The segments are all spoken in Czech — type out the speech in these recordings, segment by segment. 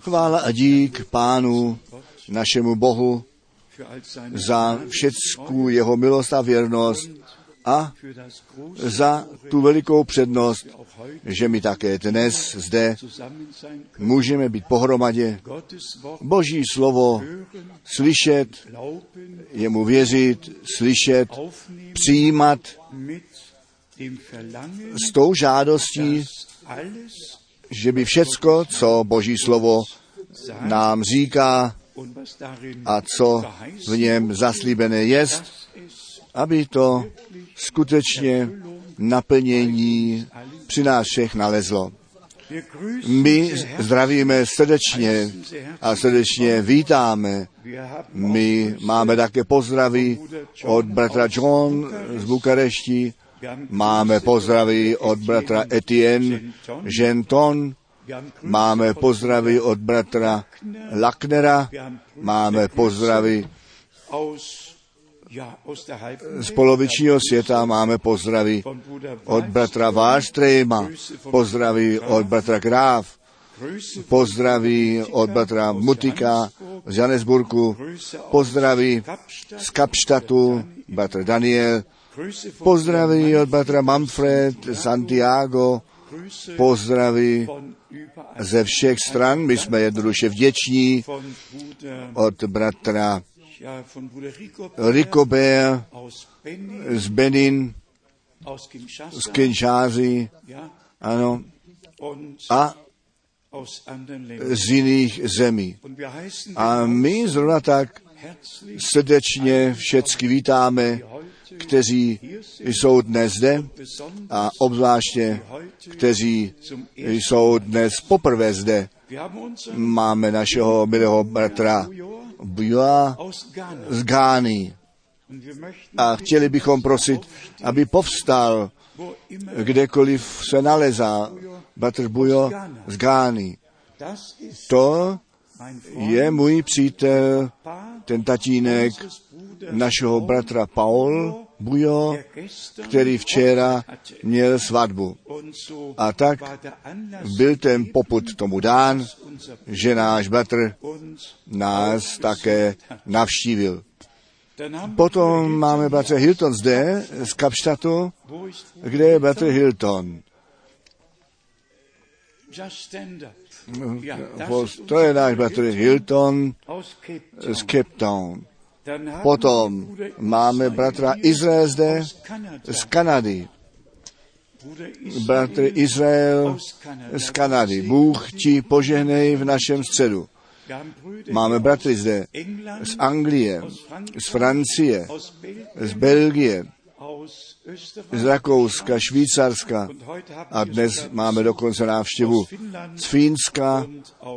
Chvála a dík Pánu, našemu Bohu, za všeckou jeho milost a věrnost a za tu velikou přednost, že my také dnes zde můžeme být pohromadě, Boží slovo slyšet, jemu věřit, slyšet, přijímat s tou žádostí, že by všecko, co Boží slovo nám říká a co v něm zaslíbené jest, aby to skutečně naplnění při nás všech nalezlo. My zdravíme srdečně a srdečně vítáme. My máme také pozdravy od bratra John z Bukarešti, máme pozdravy od bratra Etienne Genton, máme pozdravy od bratra Lacknera, máme pozdravy z polovičního světa máme pozdravy od bratra Wallstrema, pozdravy od bratra Graf, pozdraví od bratra Mutika z Janesburku, pozdraví z Kapštatu, bratr Daniel, pozdraví od bratra Manfred Santiago, pozdraví ze všech stran. My jsme jednoduše vděční od bratra Ricobert z Benin, z Kinshásy, ano, a z jiných zemí. A my zrovna tak srdečně všecky vítáme, kteří jsou dnes zde a obzvláště, kteří jsou dnes poprvé zde. Máme našeho milého bratra Bua z Gány. A chtěli bychom prosit, aby povstal, kdekoliv se nalezá Bratr Bujo z Gány. To je můj přítel, ten tatínek našeho bratra Paul Bujo, který včera měl svatbu. A tak byl ten poput tomu dán, že náš bratr nás také navštívil. Potom máme bratra Hilton zde, z Kapštatu, kde je bratr Hilton. To je náš bratr Hilton z Cape Town. Potom máme bratra Izrael zde z Kanady. Bratr Izrael z Kanady. Bůh ti požehnej v našem středu. Máme bratry zde z Anglie, z Francie, z Belgie, z Rakouska, Švýcarska a dnes máme dokonce návštěvu z Fínska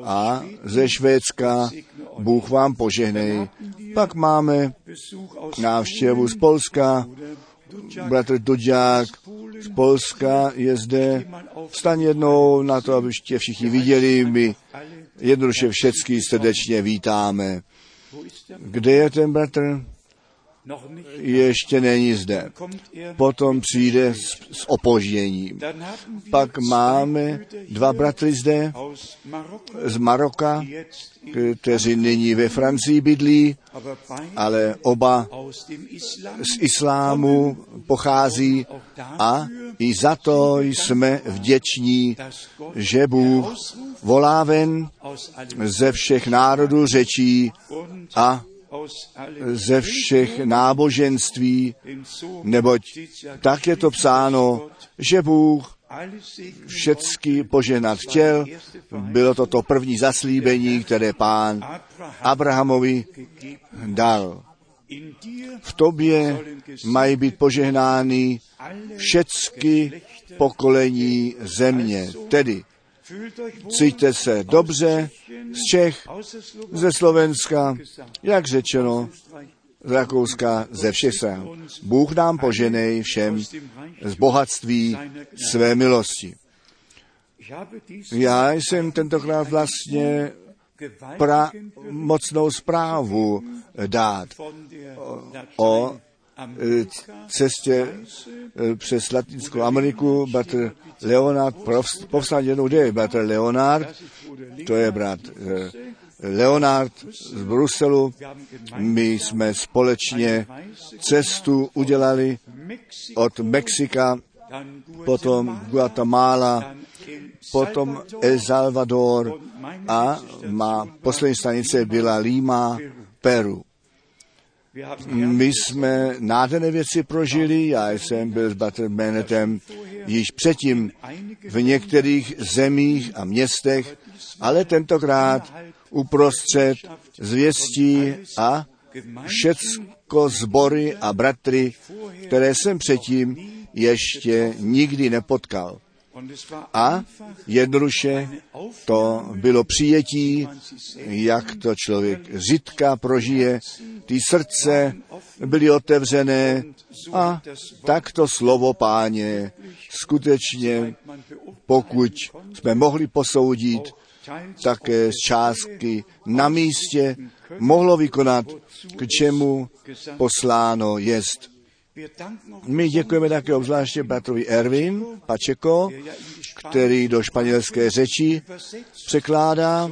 a ze Švédska. Bůh vám požehnej. Máme návštěvu z Polska, bratr Dudžák z Polska je zde. Vstaň jednou na to, aby tě všichni viděli. My jednoduše všecky srdečně vítáme. Kde je ten bratr? Ještě není zde. Potom přijde s, s opožděním. Pak máme dva bratry zde z Maroka, kteří nyní ve Francii bydlí, ale oba z islámu pochází a i za to jsme vděční, že Bůh volá ven ze všech národů řečí a ze všech náboženství, neboť tak je to psáno, že Bůh všecky požehnat chtěl. Bylo to to první zaslíbení, které pán Abrahamovi dal. V tobě mají být požehnány všecky pokolení země, tedy Cítíte se dobře z Čech, ze Slovenska, jak řečeno, z Rakouska, ze všech stran. Bůh nám poženej všem z bohatství své milosti. Já jsem tentokrát vlastně pra mocnou zprávu dát o, cestě přes Latinskou Ameriku, bratr Leonard povstal jednou, kde je bratr Leonard, to je brat Leonard z Bruselu. My jsme společně cestu udělali od Mexika, potom Guatemala, potom El Salvador a má poslední stanice byla Lima, Peru. My jsme nádherné věci prožili, já jsem byl s Batrem Benetem již předtím v některých zemích a městech, ale tentokrát uprostřed zvěstí a všecko zbory a bratry, které jsem předtím ještě nikdy nepotkal. A jednoduše to bylo přijetí, jak to člověk řídka prožije, ty srdce byly otevřené a tak to slovo páně skutečně, pokud jsme mohli posoudit, také z částky na místě mohlo vykonat, k čemu posláno jest. My děkujeme také obzvláště bratrovi Erwin Pačeko, který do španělské řeči překládá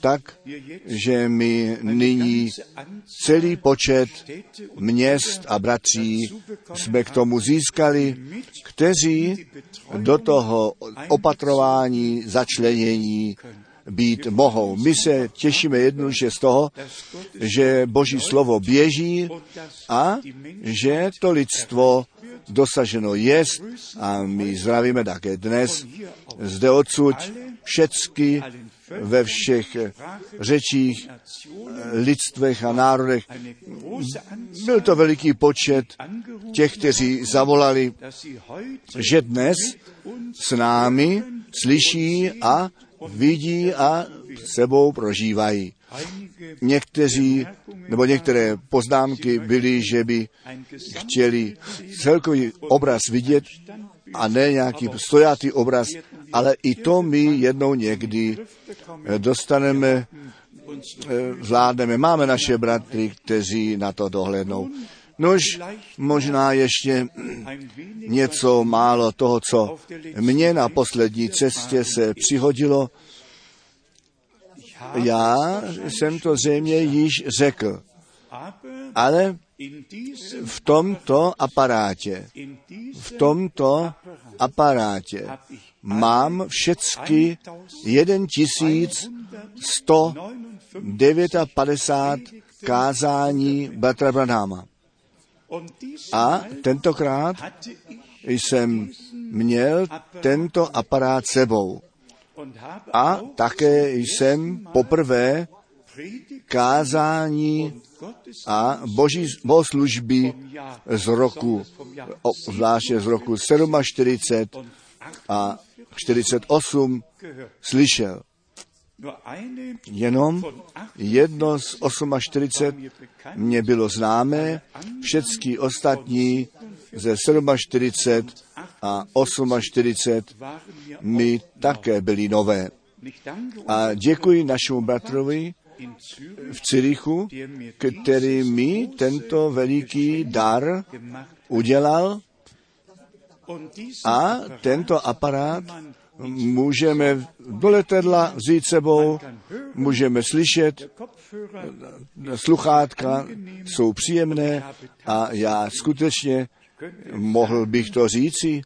tak, že my nyní celý počet měst a bratří jsme k tomu získali, kteří do toho opatrování, začlenění být mohou. My se těšíme jednoduše z toho, že Boží slovo běží a že to lidstvo dosaženo jest a my zdravíme také dnes zde odsud všecky ve všech řečích, lidstvech a národech. Byl to veliký počet těch, kteří zavolali, že dnes s námi slyší a vidí a sebou prožívají. Někteří, nebo některé poznámky byly, že by chtěli celkový obraz vidět a ne nějaký stojatý obraz, ale i to my jednou někdy dostaneme, zvládneme. Máme naše bratry, kteří na to dohlednou. Nož možná ještě něco málo toho, co mně na poslední cestě se přihodilo. Já jsem to zřejmě již řekl, ale v tomto aparátě, v tomto aparátě mám všecky 1159 kázání Batra Branhama. A tentokrát jsem měl tento aparát sebou. A také jsem poprvé kázání a boží bohoslužby z roku, zvláště z roku 47 a 48 slyšel. Jenom jedno z 48 mě bylo známé, všechny ostatní ze 47 a 48 mi také byly nové. A děkuji našemu bratrovi v Cirichu, který mi tento veliký dar udělal a tento aparát můžeme do letadla vzít sebou, můžeme slyšet, sluchátka jsou příjemné a já skutečně mohl bych to říci,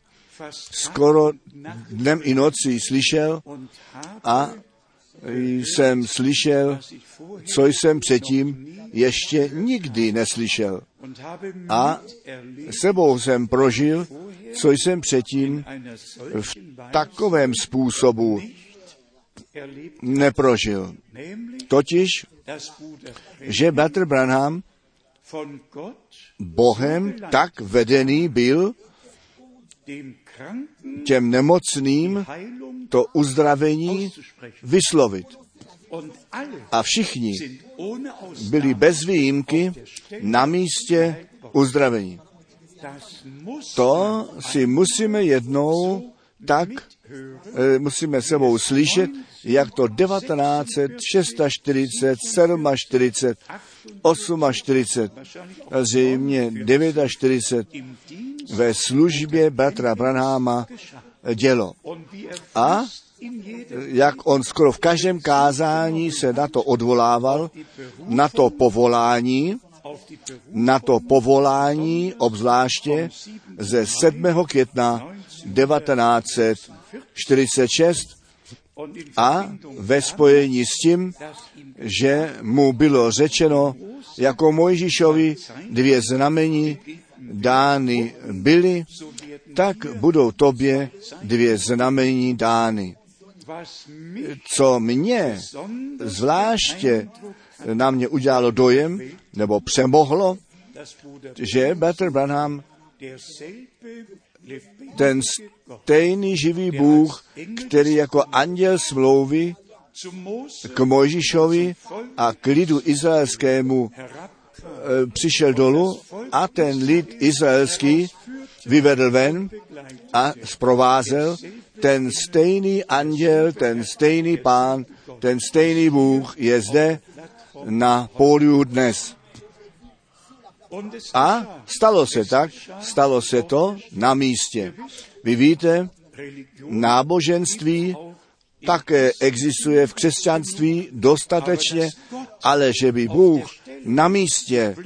skoro dnem i nocí slyšel a jsem slyšel, co jsem předtím ještě nikdy neslyšel. A sebou jsem prožil, co jsem předtím v takovém způsobu neprožil. Totiž, že Bratr Branham Bohem tak vedený byl těm nemocným to uzdravení vyslovit. A všichni byli bez výjimky na místě uzdravení. To si musíme jednou tak e, musíme sebou slyšet, jak to 1946, 47, 48, zřejmě 49 ve službě bratra Branháma dělo. A jak on skoro v každém kázání se na to odvolával, na to povolání, na to povolání obzvláště ze 7. května 1946 a ve spojení s tím, že mu bylo řečeno, jako Mojžíšovi dvě znamení dány byly, tak budou tobě dvě znamení dány. Co mě zvláště na mě udělalo dojem, nebo přemohlo, že Bertrand Branham ten stejný živý Bůh, který jako anděl smlouvy k Mojžišovi a k lidu izraelskému e, přišel dolů a ten lid izraelský vyvedl ven a zprovázel ten stejný anděl, ten stejný pán, ten stejný Bůh je zde na pódiu dnes. A stalo se tak, stalo se to na místě. Vy víte, náboženství také existuje v křesťanství dostatečně, ale že by Bůh na místě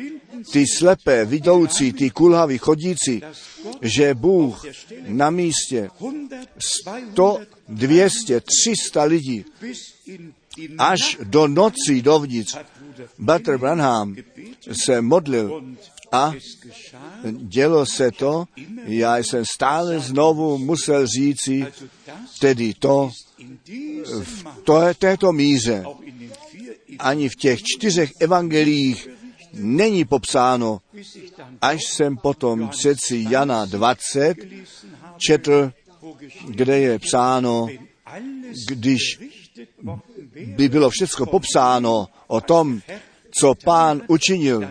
ty slepé, vidoucí, ty kulhavy chodící, že Bůh na místě 100, 200, 300 lidí až do noci dovnitř. Butler Branham se modlil a dělo se to, já jsem stále znovu musel říci, tedy to v to, této míře, ani v těch čtyřech evangelích není popsáno, až jsem potom přeci Jana 20 četl, kde je psáno, když by bylo všechno popsáno o tom, co pán učinil,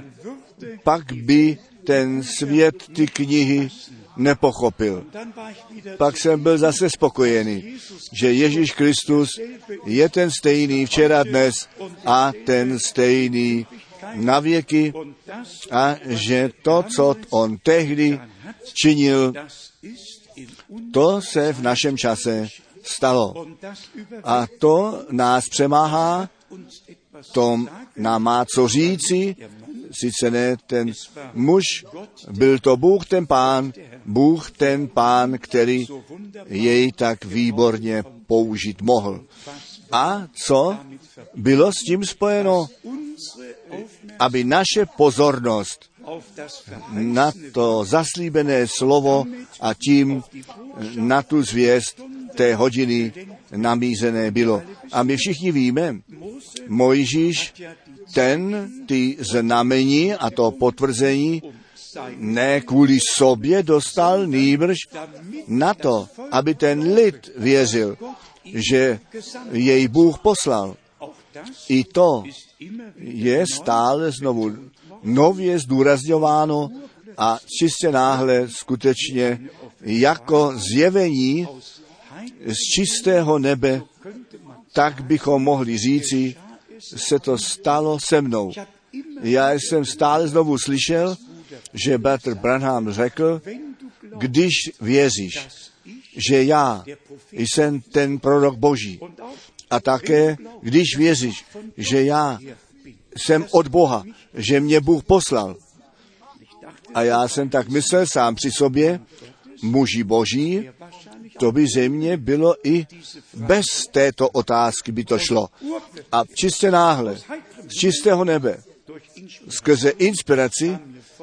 pak by ten svět ty knihy nepochopil. Pak jsem byl zase spokojený, že Ježíš Kristus je ten stejný včera, dnes a ten stejný na věky a že to, co on tehdy činil, to se v našem čase stalo. A to nás přemáhá, to nám má co říci, sice ne ten muž, byl to Bůh ten pán, Bůh ten pán, který jej tak výborně použít mohl. A co bylo s tím spojeno? Aby naše pozornost na to zaslíbené slovo a tím na tu zvěst té hodiny namízené bylo. A my všichni víme, Mojžíš ten ty znamení a to potvrzení ne kvůli sobě dostal nýbrž na to, aby ten lid věřil, že jej Bůh poslal. I to je stále znovu nově zdůrazňováno a čistě náhle skutečně jako zjevení z čistého nebe, tak bychom mohli říci, se to stalo se mnou. Já jsem stále znovu slyšel, že Bratr Branham řekl, když věříš, že já jsem ten prorok Boží a také, když věříš, že já jsem od Boha, že mě Bůh poslal. A já jsem tak myslel sám při sobě, muži boží, to by země bylo i bez této otázky by to šlo. A čistě náhle, z čistého nebe, skrze inspiraci,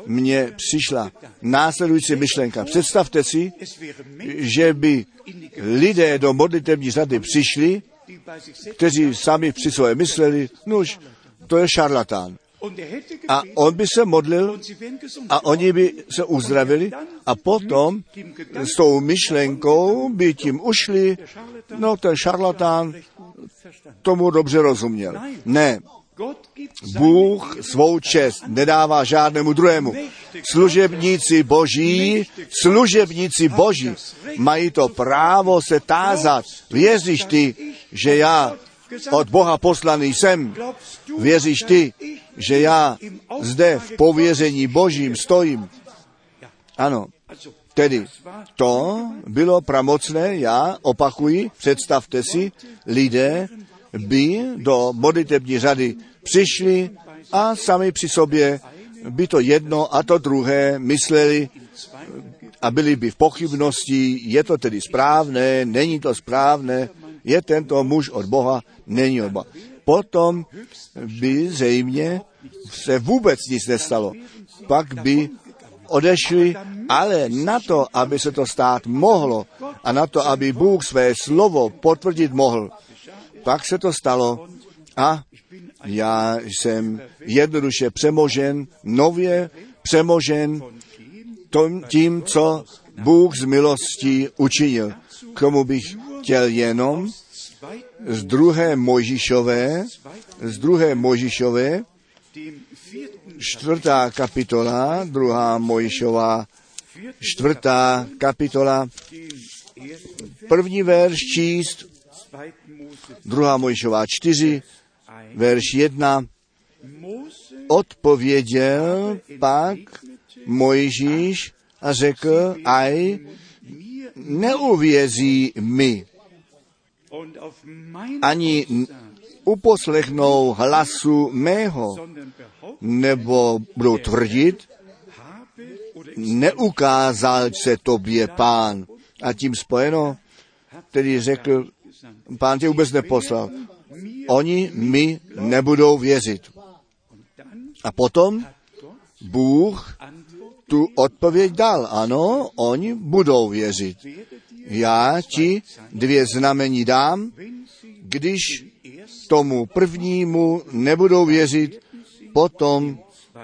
mně přišla následující myšlenka. Představte si, že by lidé do modlitební řady přišli, kteří sami při sobě mysleli, nož, to je šarlatán. A on by se modlil a oni by se uzdravili a potom s tou myšlenkou by tím ušli, no ten šarlatán tomu dobře rozuměl. Ne, Bůh svou čest nedává žádnému druhému. služebníci boží, služebníci boží mají to právo se tázat. Věříš ty, že já od Boha poslaný jsem? Věříš ty, že já zde v pověření božím stojím? Ano, Tedy to bylo pramocné, já opakuji, představte si, lidé by do modlitební řady přišli a sami při sobě by to jedno a to druhé mysleli a byli by v pochybnosti, je to tedy správné, není to správné, je tento muž od Boha, není od Boha. Potom by zřejmě se vůbec nic nestalo. Pak by odešli, ale na to, aby se to stát mohlo a na to, aby Bůh své slovo potvrdit mohl, pak se to stalo a já jsem jednoduše přemožen, nově přemožen tím, co Bůh z milostí učinil. K tomu bych chtěl jenom z druhé Mojžišové, z druhé Mojžišové, čtvrtá kapitola, druhá Mojžišová, čtvrtá kapitola, první verš číst, druhá Mojžišová čtyři, verš jedna, odpověděl pak Mojžíš a řekl, aj neuvězí mi, ani uposlechnou hlasu mého, nebo budou tvrdit, neukázal se tobě pán. A tím spojeno, tedy řekl, pán tě vůbec neposlal. Oni mi nebudou věřit. A potom Bůh tu odpověď dal. Ano, oni budou věřit. Já ti dvě znamení dám, když tomu prvnímu nebudou věřit, potom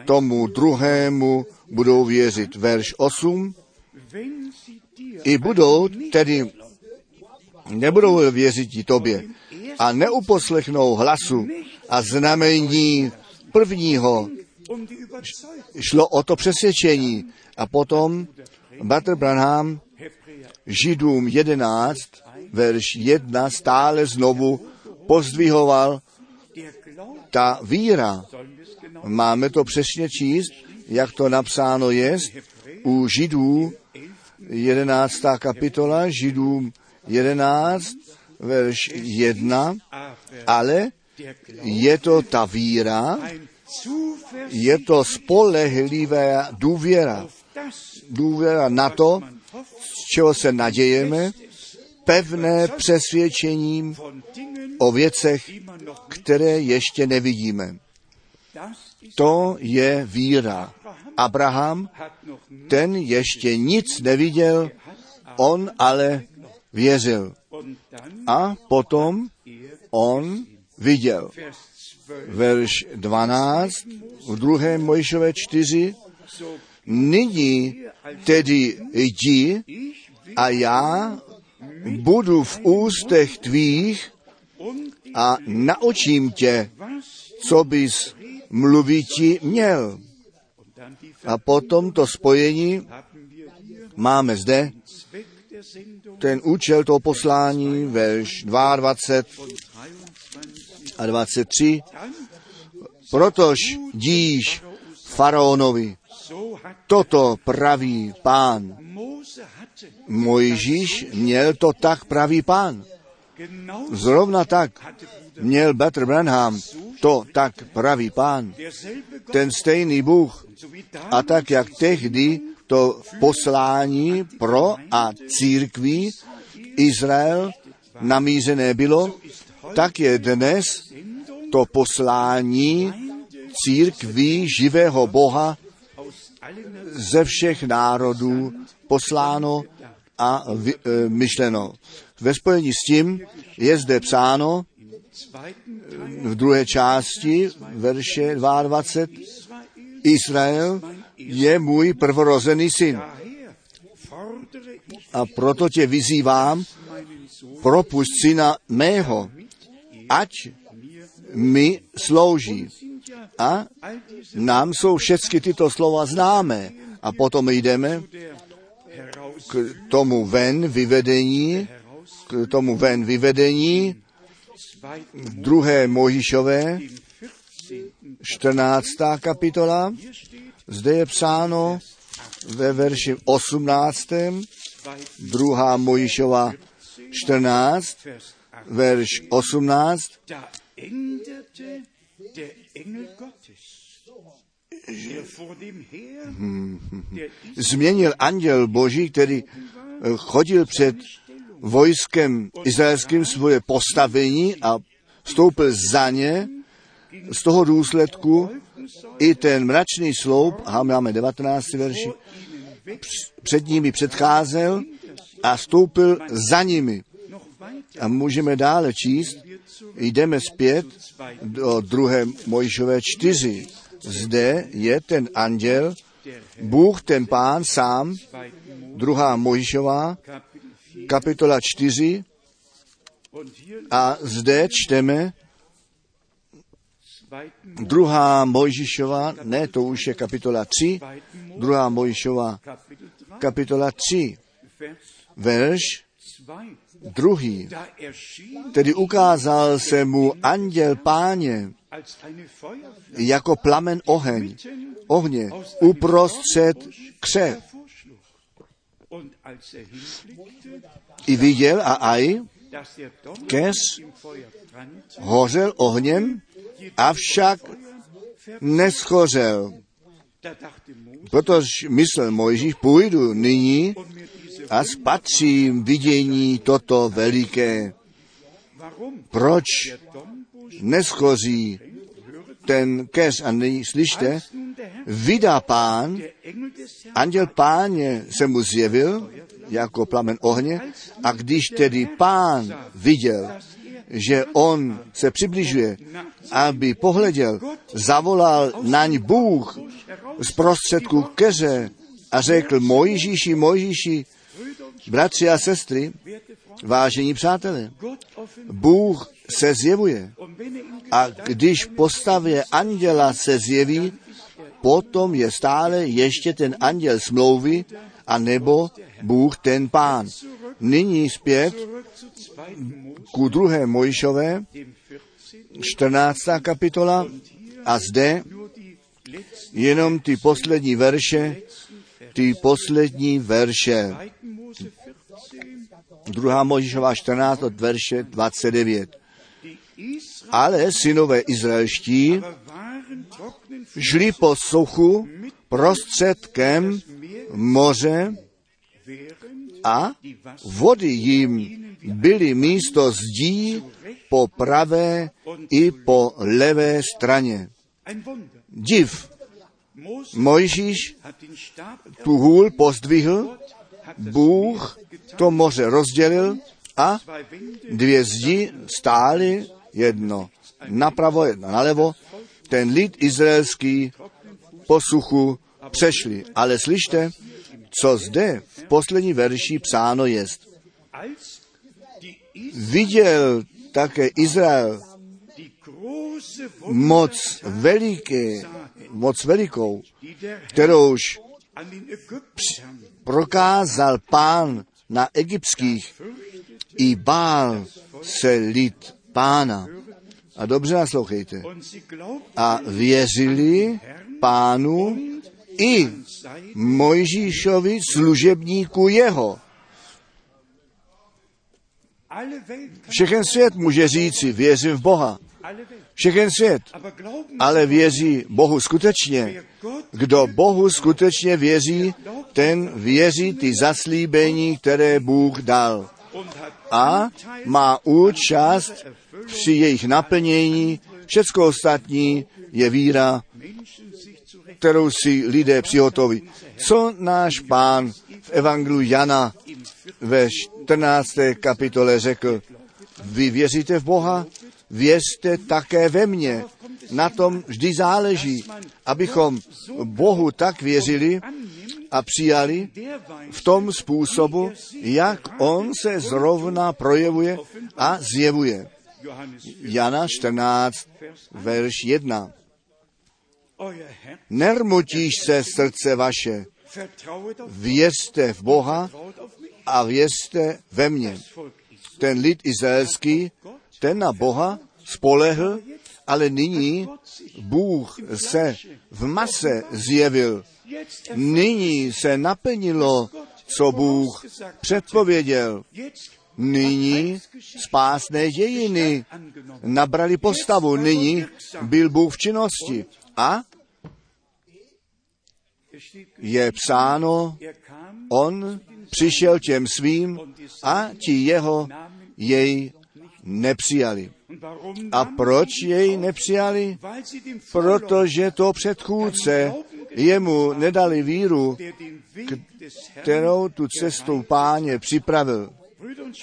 tomu druhému budou věřit. Verš 8. I budou tedy nebudou věřit i tobě a neuposlechnou hlasu a znamení prvního. Šlo o to přesvědčení. A potom Bater Branham Židům 11, verš 1 stále znovu pozdvihoval ta víra. Máme to přesně číst, jak to napsáno je u Židů 11. kapitola, Židům 11, verš 1, ale je to ta víra, je to spolehlivá důvěra. Důvěra na to, čeho se nadějeme, pevné přesvědčením o věcech, které ještě nevidíme. To je víra. Abraham, ten ještě nic neviděl, on ale věřil. A potom on viděl. Verš 12 v druhém Mojžové 4. Nyní tedy jdi a já budu v ústech tvých a naučím tě, co bys mluviti měl. A potom to spojení máme zde, ten účel toho poslání, verš 22 a 23. Protož díš faraonovi, toto praví pán. Mojžíš měl to tak pravý pán. Zrovna tak měl Petr Branham to tak pravý pán. Ten stejný Bůh. A tak, jak tehdy to poslání pro a církví Izrael namířené bylo, tak je dnes to poslání církví živého Boha ze všech národů posláno a vy, e, myšleno. Ve spojení s tím je zde psáno v druhé části verše 22 Izrael je můj prvorozený syn. A proto tě vyzývám, propust syna mého, ať mi slouží. A nám jsou všechny tyto slova známé. A potom jdeme k tomu ven vyvedení, k tomu ven vyvedení, druhé Mojišové, 14. kapitola. Zde je psáno ve verši 18. druhá Mojišova 14, verš 18. Změnil anděl Boží, který eh, chodil před vojskem izraelským svoje postavení a vstoupil za ně. Z toho důsledku i ten mračný sloup, a máme 19. verši, před nimi předcházel a stoupil za nimi. A můžeme dále číst, jdeme zpět do druhé Mojžové čtyři. Zde je ten anděl, Bůh, ten pán sám, druhá 4 kapitola 4, und hier a zde čteme druhá Mojžišová, ne, to už je kapitola 3, zweiten Mose druhá Mojžišová, Kapitel 3 kapitola 3, Vers verš 2 druhý. Tedy ukázal se mu anděl páně jako plamen oheň, ohně uprostřed kře. I viděl a aj Kes hořel ohněm, avšak neschořel. Protože myslel Mojžíš, půjdu nyní a spatřím vidění toto veliké. Proč neschoří ten keř. A nyní slyšte, vydá pán, anděl páně se mu zjevil jako plamen ohně a když tedy pán viděl, že on se přibližuje, aby pohleděl, zavolal naň Bůh z prostředku keře a řekl Mojžíši, Mojžíši, bratři a sestry, vážení přátelé. Bůh se zjevuje a když postavě anděla se zjeví, potom je stále ještě ten anděl smlouvy, a nebo Bůh ten pán. Nyní zpět ku druhé Mojšové, dem 14. 14. kapitola, a zde jenom ty poslední verše, ty poslední verše. Zweiten Mose 14, Druhá Mojžíšová 14 od verše 29. die Israel Ale synové izraelští šli po suchu prostředkem moře a vody jim byly místo zdí po pravé i po levé straně. Div, Mojžíš tu hůl pozdvihl, Bůh to moře rozdělil a dvě zdi stály, jedno napravo, jedno nalevo. Ten lid izraelský po suchu přešli. Ale slyšte, co zde v poslední verši psáno jest. Viděl také Izrael moc veliké, moc velikou, kterouž prokázal pán na egyptských, i bál se lid pána. A dobře naslouchejte. A věřili pánu i Mojžíšovi služebníku jeho. Všechen svět může říci, věřím v Boha. Všechen svět, ale věří Bohu skutečně. Kdo Bohu skutečně věří, ten věří ty zaslíbení, které Bůh dal. A má účast při jejich naplnění. Všecko ostatní je víra, kterou si lidé přihotoví. Co náš pán v Evangelu Jana ve 14. kapitole řekl? Vy věříte v Boha? Věřte také ve mně. Na tom vždy záleží, abychom Bohu tak věřili a přijali v tom způsobu, jak On se zrovna projevuje a zjevuje. Johannes 4, Jana 14, verš 1. euer Herr Nermutíš se srdce vaše, Věřte v Boha a věřte ve mně. Ten lid izraelský, ten na Boha spolehl, ale nyní Bůh se v mase zjevil. Nyní se naplnilo, co Bůh předpověděl. Nyní spásné dějiny nabrali postavu. Nyní byl Bůh v činnosti. A je psáno, on přišel těm svým a ti jeho jej nepřijali. A proč jej nepřijali? Protože to předchůdce jemu nedali víru, kterou tu cestu páně připravil.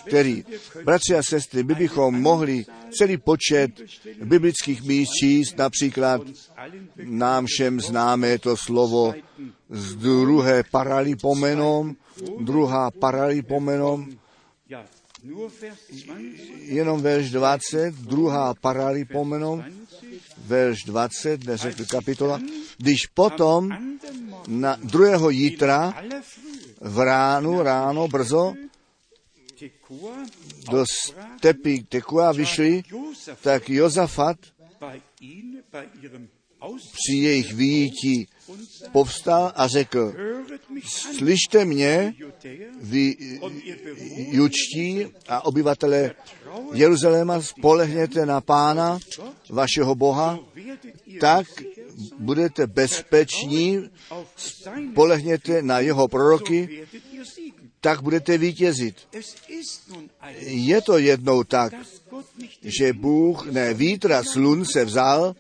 Který, bratři a sestry, by bychom mohli celý počet biblických míst číst, například nám všem známe to slovo z druhé paralipomenom, druhá paralipomenom, jenom verš 20, druhá paralipomenom, 20, verš 20, neřekl kapitola, když potom na druhého jítra v ránu, ráno, brzo, do stepy Tekua vyšli, tak Jozafat při jejich výjití povstal a řekl, slyšte mě, vy jučtí a obyvatele Jeruzaléma, spolehněte na pána, vašeho Boha, tak budete bezpeční, auf sein polehněte na jeho proroky, tak budete vítězit. Je to jednou tak, že Bůh ne vítra slunce vzal,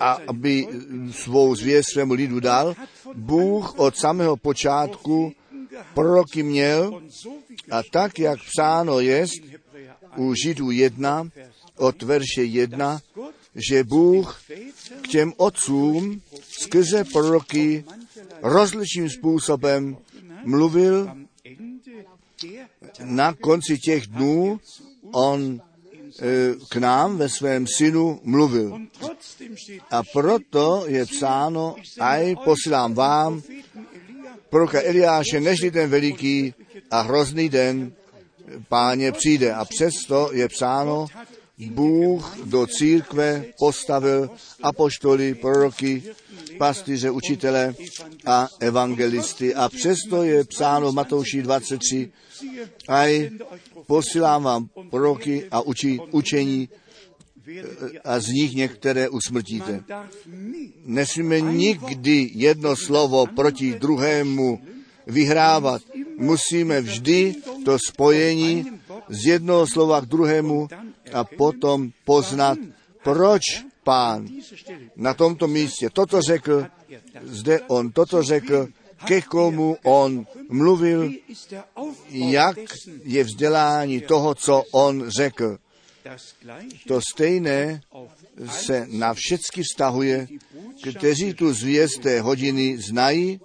a aby svou zvěst svému lidu dal. Bůch od samého počátku proroky měl a tak, jak psáno Hebräer u Židů 1 od verše 1, Gott že Bůh k těm otcům skrze proroky rozličným způsobem mluvil na konci těch dnů, on k nám ve svém synu mluvil. A proto je psáno, aj posílám vám proroka Eliáše, nežli ten veliký a hrozný den páně přijde. A přesto je psáno, Bůh do církve postavil apoštoly, proroky, pastýře, učitele a evangelisty. A přesto je psáno v Matouši 23, aj posílám vám proroky a uči, učení a z nich některé usmrtíte. Nesmíme nikdy jedno slovo proti druhému vyhrávat. Musíme vždy to spojení z jednoho slova k druhému a potom poznat, proč pán na tomto místě toto řekl, zde on toto řekl, ke komu on mluvil, jak je vzdělání toho, co on řekl. To stejné se na všecky vztahuje, kteří tu zvěst té hodiny znají,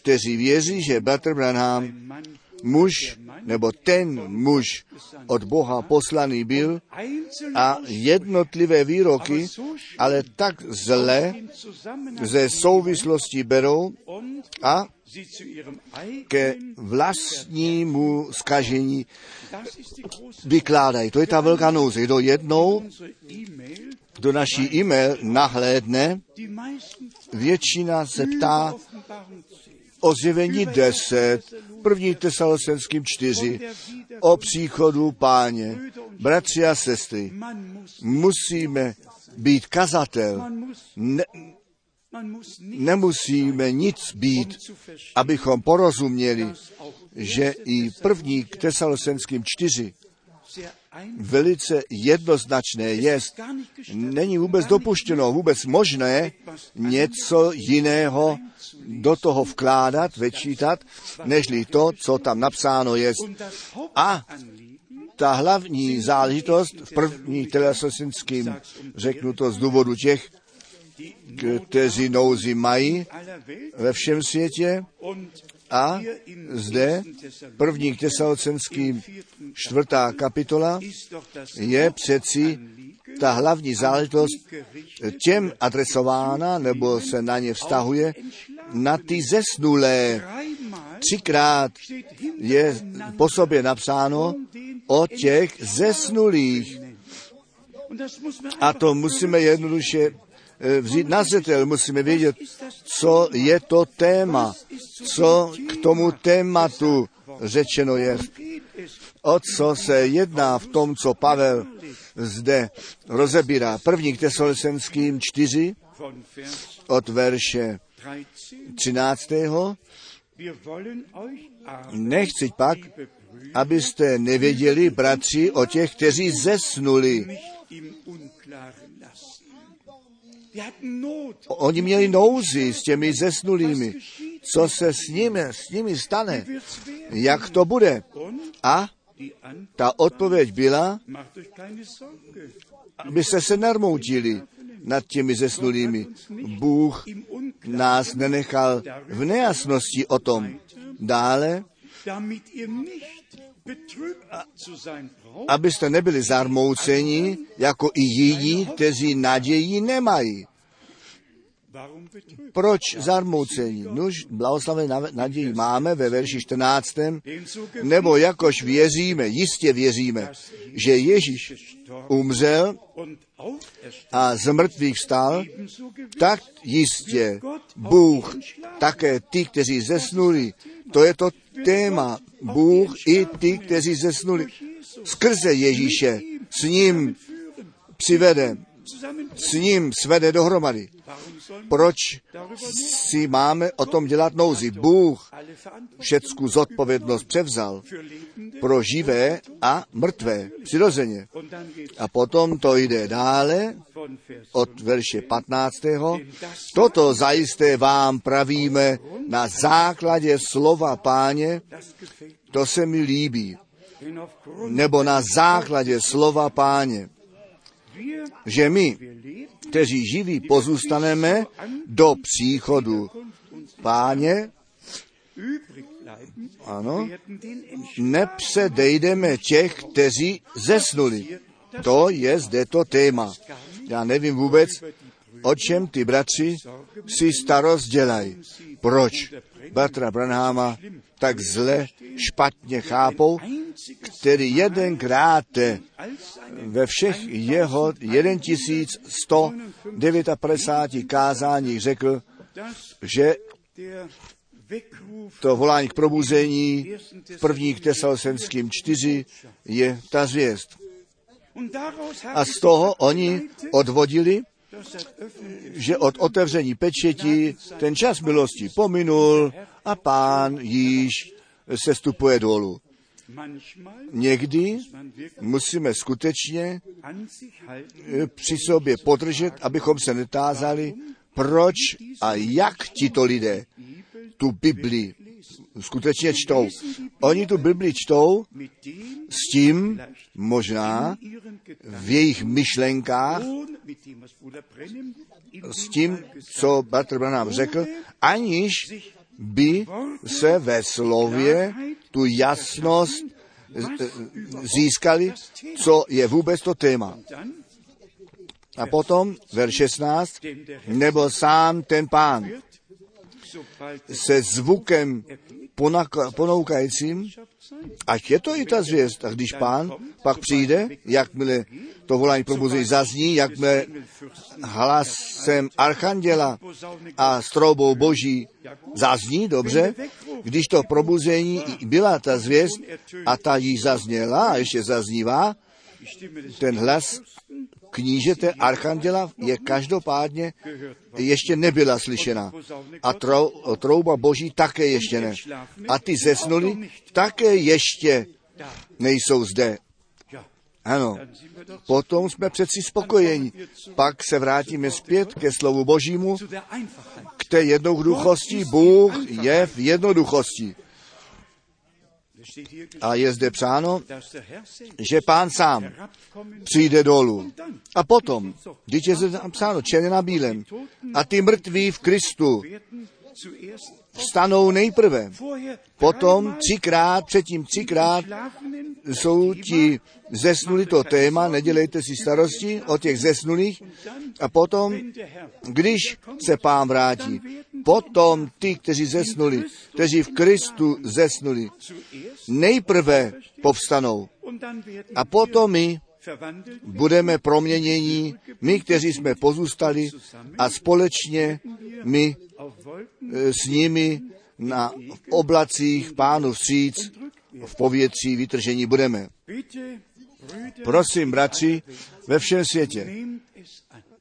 kteří věří, že Bratr Branham, muž, nebo ten muž od Boha poslaný byl a jednotlivé výroky, ale tak zle ze souvislosti berou a ke vlastnímu große vykládají. To je ta velká nouze. Kdo jednou do naší e-mail nahlédne, většina se ptá Offenbarung 10, o zjevení 10, první tesalosenským 4, o příchodu páně. Bratři a sestry, musíme být kazatel. Ne, nemusíme nic být, abychom porozuměli, že i první k tesalosenským 4 sehr ein velice jednoznačné je, není vůbec dopuštěno, vůbec možné něco jiného do toho vkládat, večítat, nežli to, co tam napsáno je. A ta hlavní záležitost v první telesosinským, řeknu to z důvodu těch, kteří nouzi mají ve všem světě a zde první k tesalocenským čtvrtá kapitola je přeci ta hlavní záležitost těm adresována, nebo se na ně vztahuje, na ty zesnulé. Třikrát je po sobě napsáno o těch zesnulých. A to musíme jednoduše eh, vzít na zřetel, musíme vědět, co je to téma, co k tomu tématu řečeno je. O co se jedná v tom, co Pavel zde rozebírá. První k Tesalosenským 4 von Vers od verše 13. 13. Wir wollen euch aber, Nechci pak, abyste nevěděli, bratři, o těch, kteří zesnuli. Oni měli nouzi s těmi zesnulými. Co se s nimi, s nimi stane? Jak to bude? A ta odpověď byla, abyste se nermoutili nad těmi zesnulými. Bůh nás nenechal v nejasnosti o tom. Dále, abyste nebyli zarmouceni, jako i jiní, kteří naději nemají. Proč zarmoucení? Nuž, blahoslavené naději máme ve verši 14. Den so Nebo jakož věříme, jistě věříme, že Ježíš umřel a z mrtvých vstal, tak jistě Bůh také ty, kteří zesnuli. To je to téma. Bůh i ty, kteří zesnuli. Skrze Ježíše s ním přivede, s ním svede dohromady. Proč si máme o tom dělat nouzi? Bůh všecku zodpovědnost převzal pro živé a mrtvé, přirozeně. A potom to jde dále od verše 15. Toto zajisté vám pravíme na základě slova páně, to se mi líbí, nebo na základě slova páně, že my, kteří živí, pozůstaneme do příchodu páně, ano, nepředejdeme těch, kteří zesnuli. To je zde to téma. Já nevím vůbec, o čem ty bratři si starost dělají. Proč bratra Branháma tak zle, špatně chápou, který jedenkrát ve všech jeho 1159 kázáních řekl, že to volání k probuzení v prvních tesalosenským 4 je ta zvěst. A z toho oni odvodili, že od otevření pečeti ten čas milosti pominul a pán již se stupuje dolů. Někdy musíme skutečně eh, při sobě podržet, abychom se netázali, proč a jak tito lidé tu Bibli skutečně čtou. Oni tu Bibli čtou s tím, možná v jejich myšlenkách, s tím, co Bratr Branham řekl, aniž by se ve slově tu jasnost z- získali, co je vůbec to téma. A potom, ver 16, denn der Herr nebo sám ten pán se zvukem ponaka- ponoukajícím, ať je to i ta zvěst. A když pán pak přijde, jakmile to volání probuzení zazní, jakmile hlasem archanděla a stroubou boží zazní, dobře, když to probuzení byla ta zvěst a ta již zazněla a ještě zaznívá, ten hlas knížete archanděla je každopádně ještě nebyla slyšena. A trou, trouba boží také ještě ne. A ty zesnuli také ještě nejsou zde. Ano, potom jsme přeci spokojeni. Pak se vrátíme zpět ke slovu božímu, k té jednoduchosti. Bůh je v jednoduchosti. A je zde psáno, selbst že pán sám přijde dolů. A potom, když je zde napsáno černé na bílém, a ty mrtví v Kristu vstanou nejprve. Potom třikrát, předtím třikrát jsou ti zesnuli to téma, nedělejte si starosti o těch zesnulých. A potom, když se pán vrátí, potom ty, kteří zesnuli, kteří v Kristu zesnuli, nejprve povstanou. A potom my budeme proměnění, my, kteří jsme pozůstali a společně my e, s nimi na oblacích pánu vstříc v povětří vytržení budeme. Prosím, bratři, ve všem světě,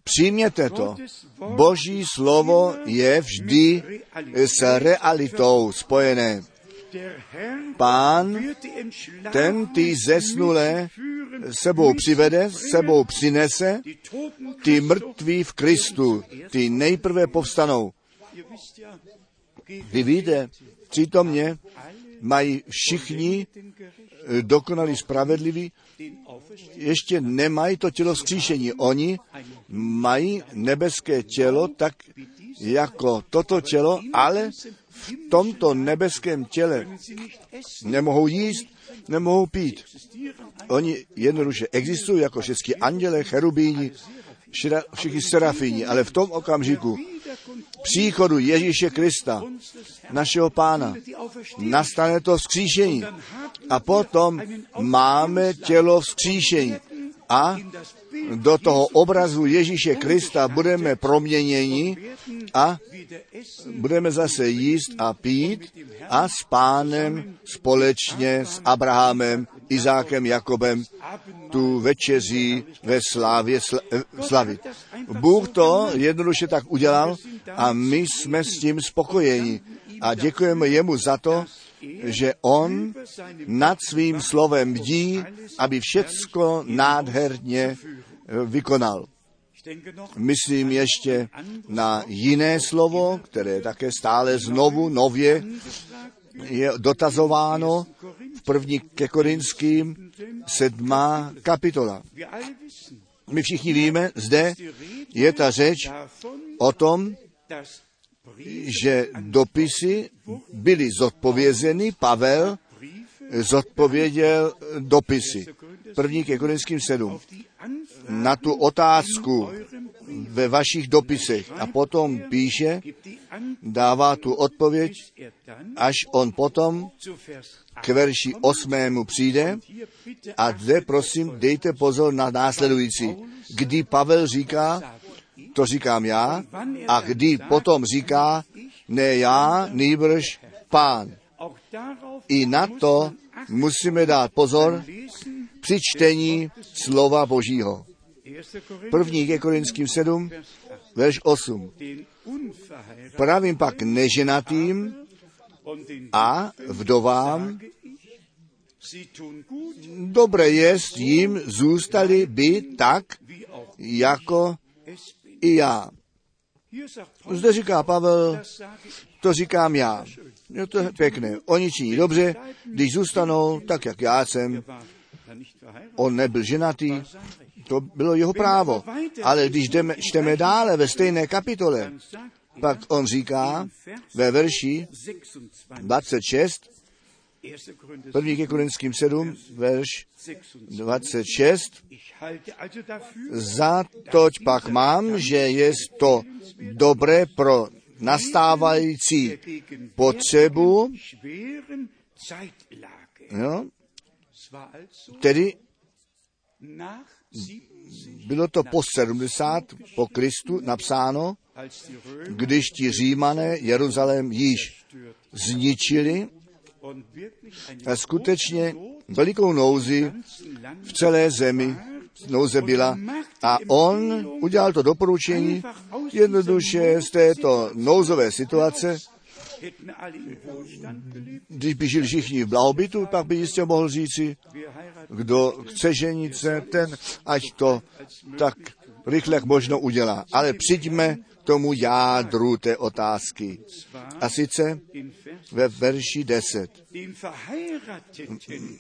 přijměte to. Boží slovo je vždy s realitou spojené. Pán ten ty zesnulé sebou přivede, sebou přinese, ty mrtví v Kristu, ty nejprve povstanou. Vy víte, přítomně mají všichni eh, dokonalí spravedliví, ještě nemají to tělo vzkříšení. Oni mají nebeské tělo tak jako toto tělo, ale v tomto nebeském těle nemohou jíst, nemohou pít. Oni jednoduše existují jako všechny anděle, cherubíni, všichni serafíni, ale v tom okamžiku příchodu Ježíše Krista, našeho pána, nastane to vzkříšení. A potom máme tělo vzkříšení. A do toho obrazu Ježíše Krista budeme proměněni a budeme zase jíst a pít a s pánem společně s Abrahamem, Izákem, Jakobem tu večeří ve slávě sl- eh, slavit. Bůh to jednoduše tak udělal a my jsme s tím spokojeni. A děkujeme jemu za to, že on nad svým slovem bdí, aby všecko nádherně eh, vykonal. Myslím ještě na jiné slovo, které také stále znovu, nově je dotazováno v první ke Korinským sedmá kapitola. My všichni víme, zde je ta řeč o tom, že dopisy byly zodpovězeny, Pavel zodpověděl dopisy. První ke Korinským 7. auf die Anfrage Na tu otázku ve vašich dopisech a potom píše, dává tu odpověď, až on potom k verši osmému přijde a zde prosím dejte pozor na následující. Kdy Pavel říká, to říkám já, a kdy potom říká, ne já, nýbrž pán. I na to musíme dát pozor při čtení slova Božího. 1. Korinther, První ke Korinským 7, Vers 8. verš 8. Den Unverheirateten Pravím pak neženatým a vdovám, dobré jest jim zůstali by tak, jako i já. Zde říká Pavel, to říkám já. Je to pěkné. Oni činí dobře, když zůstanou tak, jak já jsem. On nebyl ženatý. To bylo jeho právo. Ale když jdeme, čteme dále ve stejné kapitole, pak on říká ve verši 26, 26, 1. Korinther první ke Korinským 7, verš 26. 26, Ich halte also dafür, za toť pak mám, že je to dobré pro nastávající potřebu, jo, tedy nach 70, bylo to po 70 po Kristu napsáno, když ti římané Jeruzalém již zničili a skutečně velikou nouzi v celé zemi nouze byla. A on udělal to doporučení jednoduše z této nouzové situace, když by žili všichni v blahobytu, pak by jistě mohl říci, kdo chce ženit se, ten ať to tak rychle jak možno udělá. Ale přijďme k tomu jádru té otázky. A sice ve verši 10. den Verheirateten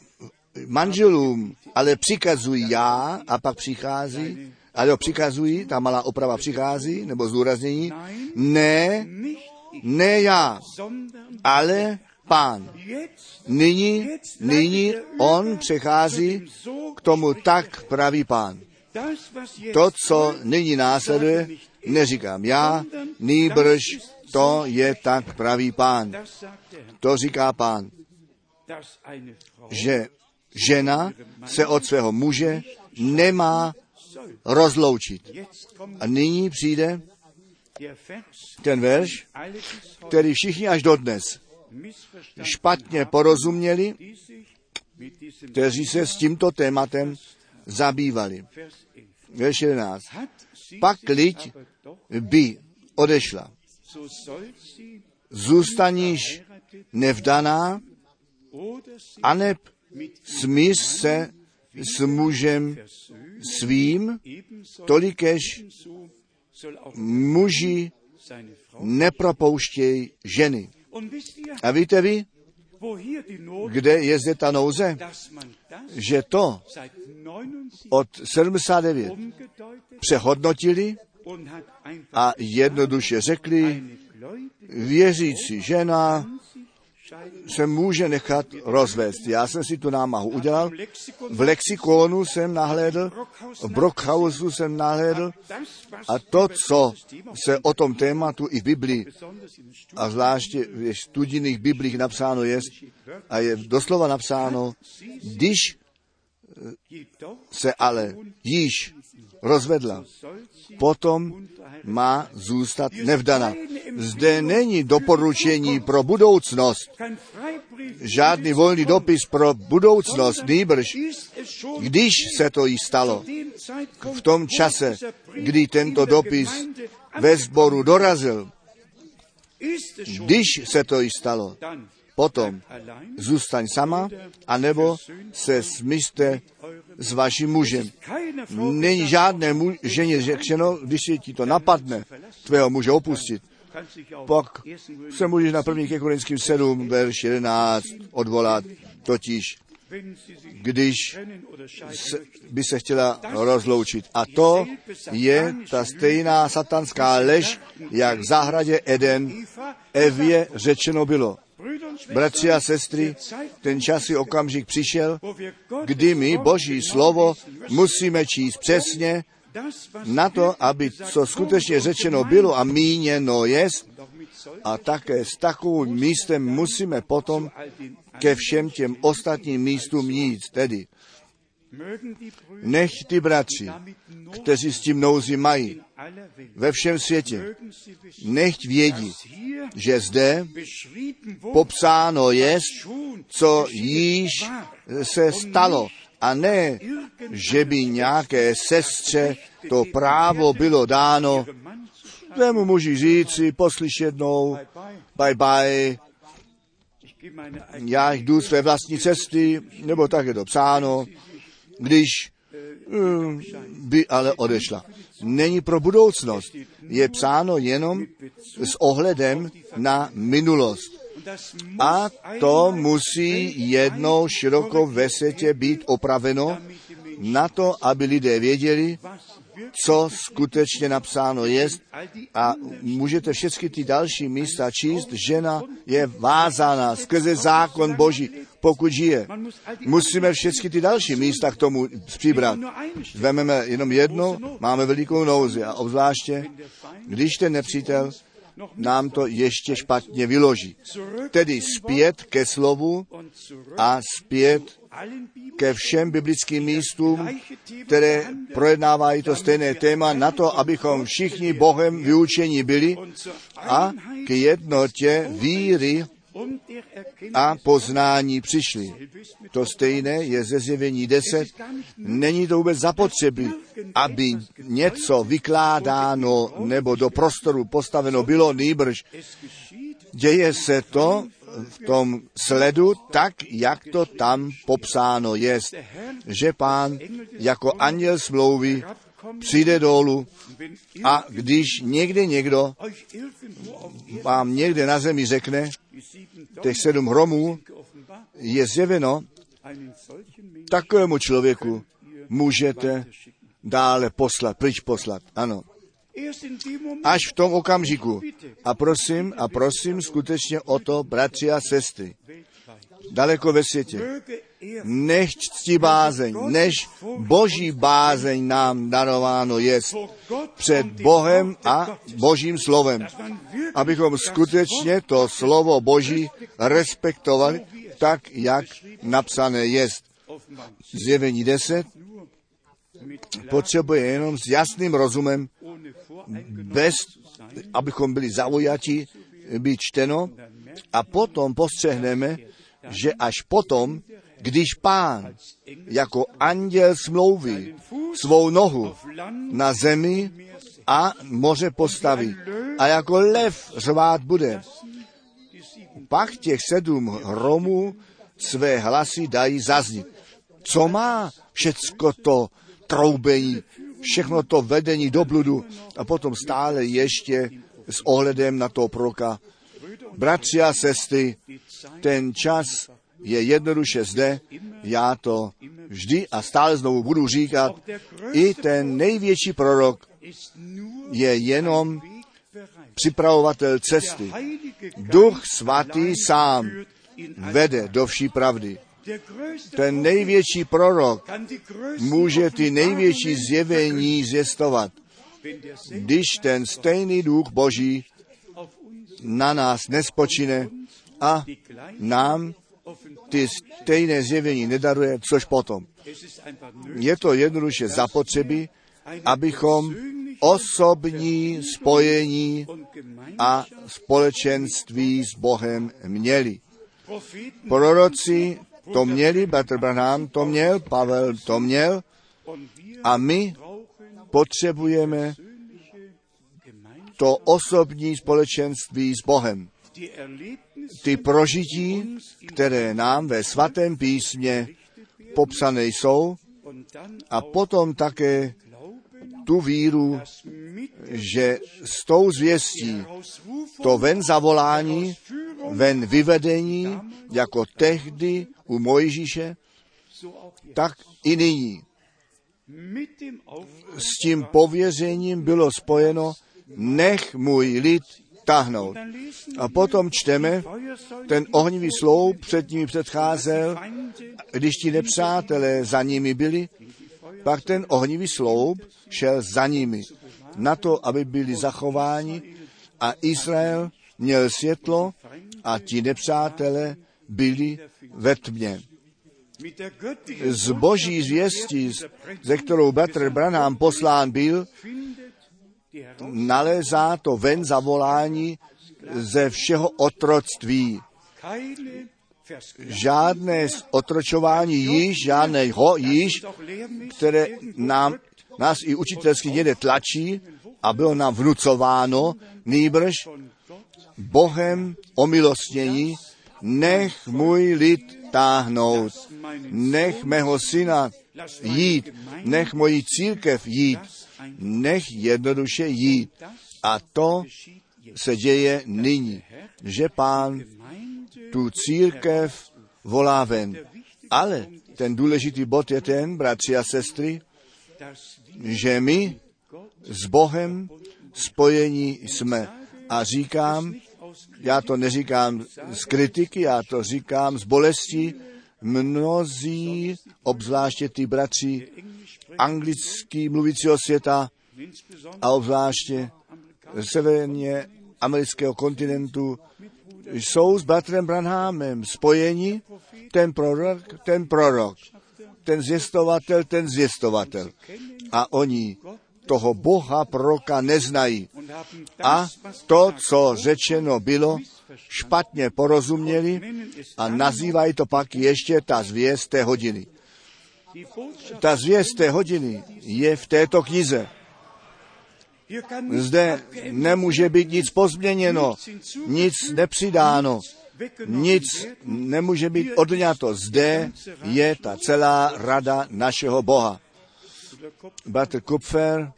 Manželům ale přikazují já a pak přichází, ale jo, přikazují, ta malá oprava přichází, nebo zdůraznění, ne, Ne já, ale pán. Nyní, nyní on přechází k tomu tak pravý pán. To, co nyní následuje, neříkám já, nýbrž to je tak pravý pán. To říká pán, že žena se od svého muže nemá rozloučit. A nyní přijde ten verš, který všichni až dodnes špatně porozuměli, kteří se s tímto tématem zabývali. Vers 11 Verš 11. hat sie Pak liď by odešla. Zůstaníš nevdaná, aneb smíř se s mužem svým, tolikež muži nepropouštějí ženy. A víte vy, kde je zde ta nouze? Že to seit 79 od 79 umgedeutet přehodnotili a jednoduše řekli, věřící žena. Se může nechat rozvést. Já jsem si tu námahu udělal. V lexikonu jsem nahlédl, v Brockhausu jsem nahlédl a to, co se o tom tématu i v Biblii a zvláště v studijných biblích napsáno je, a je doslova napsáno, když se ale již rozvedla, potom má zůstat nevdana. Zde není doporučení pro budoucnost, žádný volný dopis pro budoucnost, nýbrž, když se to jí stalo, v tom čase, kdy tento dopis ve sboru dorazil, když se to jí stalo, potom zůstaň sama, anebo se smířte s vaším mužem. Není žádné mu- ženě řečeno, když si ti to napadne, tvého muže opustit, pak 1. se můžeš na 1. ke Korinským 7, verš 11 odvolat, totiž když se, by se chtěla rozloučit. A to je ta stejná satanská lež, jak v zahradě Eden Evě řečeno bylo. Bratři a sestry, ten čas i okamžik přišel, kdy my Boží slovo musíme číst přesně na to, aby co skutečně řečeno bylo a míněno jest, a také s takovým místem musíme potom ke všem těm ostatním místům jít. Tedy nech ty bratři, kteří s tím nouzi mají ve všem světě, nechť vědí, že zde popsáno schon co již se stalo. A ne, že by nějaké sestře to právo bylo dáno svému muži říci, poslyš jednou, Bye bye. já jdu své vlastní cesty, nebo tak je to psáno, když by ale odešla. Není pro budoucnost. Je psáno jenom s ohledem na minulost. A to musí jednou široko ve světě být opraveno na to, aby lidé věděli, co skutečně napsáno die a můžete všechny ty další místa číst. Žena je vázána skrze zákon Boží, pokud žije. Musíme všechny ty další místa k tomu přibrat. Vememe jenom jedno, máme velikou nouzi a obzvláště, když ten nepřítel nám to ještě špatně vyloží. Tedy zpět ke slovu a zpět ke všem biblickým místům, které projednávají to stejné téma, na to, abychom všichni Bohem vyučení byli a k jednotě víry a poznání přišli. To stejné je ze zjevení 10. Není to vůbec zapotřebí, aby něco vykládáno nebo do prostoru postaveno bylo, nýbrž děje se to v tom sledu tak, jak to tam popsáno jest, že pán jako anděl smlouvy přijde dolů a když někde někdo vám někde na zemi řekne, těch sedm hromů je zjeveno, takovému člověku můžete dále poslat, pryč poslat. Ano. Až v tom okamžiku. A prosím, a prosím skutečně o to, bratři a sestry, daleko ve světě. Než cti bázeň, než boží bázeň nám darováno je před Bohem a božím slovem. Abychom skutečně to slovo Boží respektovali tak, jak napsané. Offenbarung Zjevení 10 nur mit klar, potřebuje jenom s jasným rozumem, bez, abychom byli zaujati, být čteno a potom postřehneme, že až potom, když pán jako anděl smlouvy svou nohu na zemi a moře postaví a jako lev řvát bude, pak těch sedm hromů své hlasy dají zaznít. Co má všecko to troubení, všechno to vedení do bludu a potom stále ještě s ohledem na to proka. Bratři a sestry, ten čas je jednoduše zde, já to vždy a stále znovu budu říkat, i ten největší prorok je jenom připravovatel cesty. Duch svatý sám vede do vší pravdy. Ten největší prorok může ty největší zjevení selbe když ten stejný duch Boží na nás nespočine a nám ty stejné zjevení nedaruje, což potom. Je to jednoduše zapotřebí, abychom osobní spojení a společenství s Bohem měli. Proroci to měli, Petr Branham to měl, Pavel to měl a my potřebujeme to osobní společenství s Bohem. Ty prožití, které nám ve svatém písmě popsané jsou a potom také tu víru, že s tou zvěstí to ven zavolání, ven vyvedení, jako tehdy u Mojžíše, tak i nyní. S tím pověřením bylo spojeno, nech můj lid tahnout. A potom čteme, ten ohnivý sloup před nimi předcházel, když ti nepřátelé za nimi byli, pak ten ohnivý sloup šel za nimi, na to, aby byli zachováni a Izrael měl světlo a ti nepřátelé byli ve tmě. Z boží zvěstí, ze kterou Bratr Branham poslán byl, nalézá to ven zavolání ze všeho otroctví. Žádné otročování již, žádného již, doch lehrmäßig které nám, nás i učitelsky někde tlačí a bylo nám vnucováno, nýbrž Bohem omilostnění, nech můj lid táhnout, nech mého syna jít, nech moji církev jít, nech jednoduše jít. A to se děje nyní, že pán tu církev volá ven. Ale ten důležitý bod je ten, bratři a sestry, že my s Bohem spojení jsme. A říkám, já to neříkám z kritiky, já to říkám z bolesti, mnozí, obzvláště ty bratři anglický mluvícího světa a obzvláště severně amerického kontinentu, jsou s bratrem Branhamem spojeni, ten prorok, ten prorok, ten zjistovatel, ten zjistovatel. A oni toho Boha proroka neznají. A to, co řečeno bylo, špatně porozuměli a nazývají to pak ještě ta zvěst té hodiny. Ta zvěst té hodiny je v této knize. Zde nemůže být nic pozměněno, nic nepřidáno, nic nemůže být odňato. Zde je ta celá rada našeho Boha. Bratr Kupfer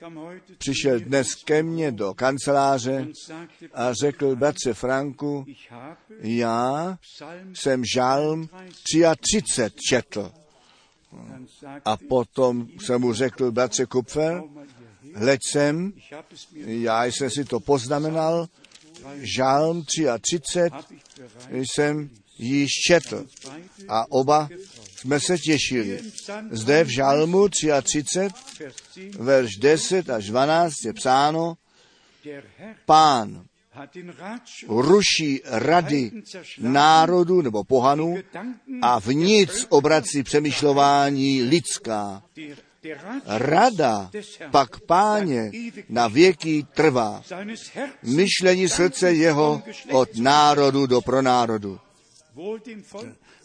přišel dnes ke mně do kanceláře a řekl, bratře Franku, já jsem žálm 33 četl. A potom jsem mu řekl, bratře Kupfer, Mir já jsem si to poznamenal, Žálm 33 habe ich bereits jsem již četl a oba jsme se těšili. Zde v Žálmu 33, Vers 10 verš 10 až 12 je psáno, pán ruší rady národu nebo Gedanken a v nic obrací přemýšlování lidská. Rada pak páně na věky trvá. Myšlení srdce jeho od národu do pronárodu.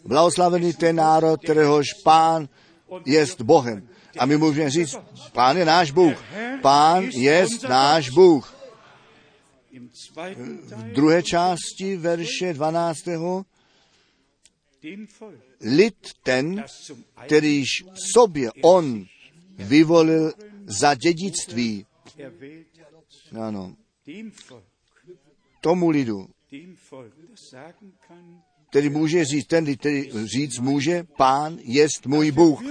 Blahoslavený ten národ, kteréhož pán jest Bohem. A my můžeme říct, pán je náš Bůh. Pán jest náš Bůh. V druhé části verše 12. dem Volk, Lid ten, kterýž sobě on vyvolil za dědictví. Ano, tomu lidu, který může říct, ten, který říct může, pán jest můj Bůh.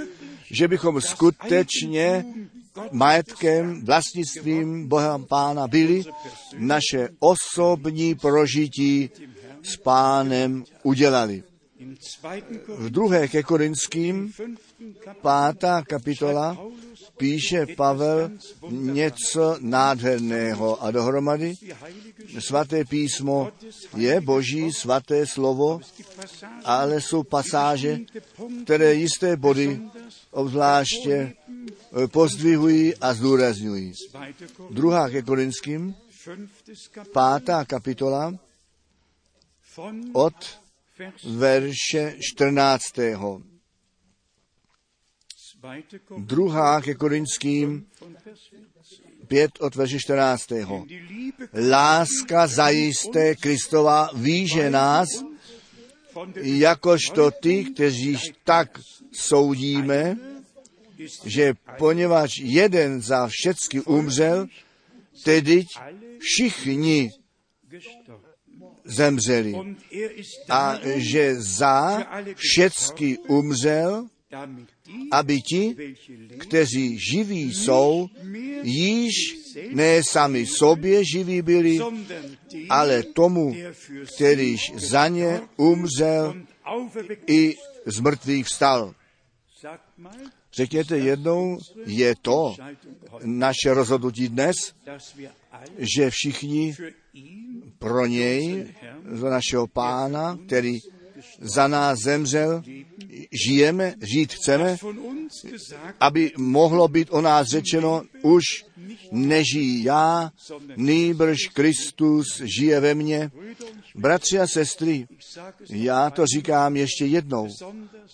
Že bychom skutečně majetkem, vlastnictvím Boha Pána byli, naše osobní prožití s Pánem udělali. V druhé ke Korinským, pátá kapitola, píše Pavel něco nádherného a dohromady svaté písmo je boží svaté slovo, ale jsou pasáže, které jisté body obzvláště eh, pozdvihují a zdůrazňují. Druhá ke Korinským, pátá kapitola od verše 14. zweite Korinther, Druhá ke Korinským von Vers 14. 5 od verše 14. Die Liebe Láska zajisté Kristova víže nás, jakožto ty, kteří tak soudíme, že poněvadž jeden za všecky umřel, tedy všichni. Zemřeli. Er A že za všecky umřel, aby ti, kteří živí jsou, již ne sami sobě živí byli, ale tomu, kterýž za ně umřel i z mrtvých vstal. Řekněte jednou, je to naše rozhodnutí dnes, že všichni pro něj, za našeho pána, který za nás zemřel, žijeme, žít chceme, aby mohlo být o nás řečeno, už nežijí já, nýbrž Kristus žije ve mně. Bratři a sestry, já to říkám ještě jednou,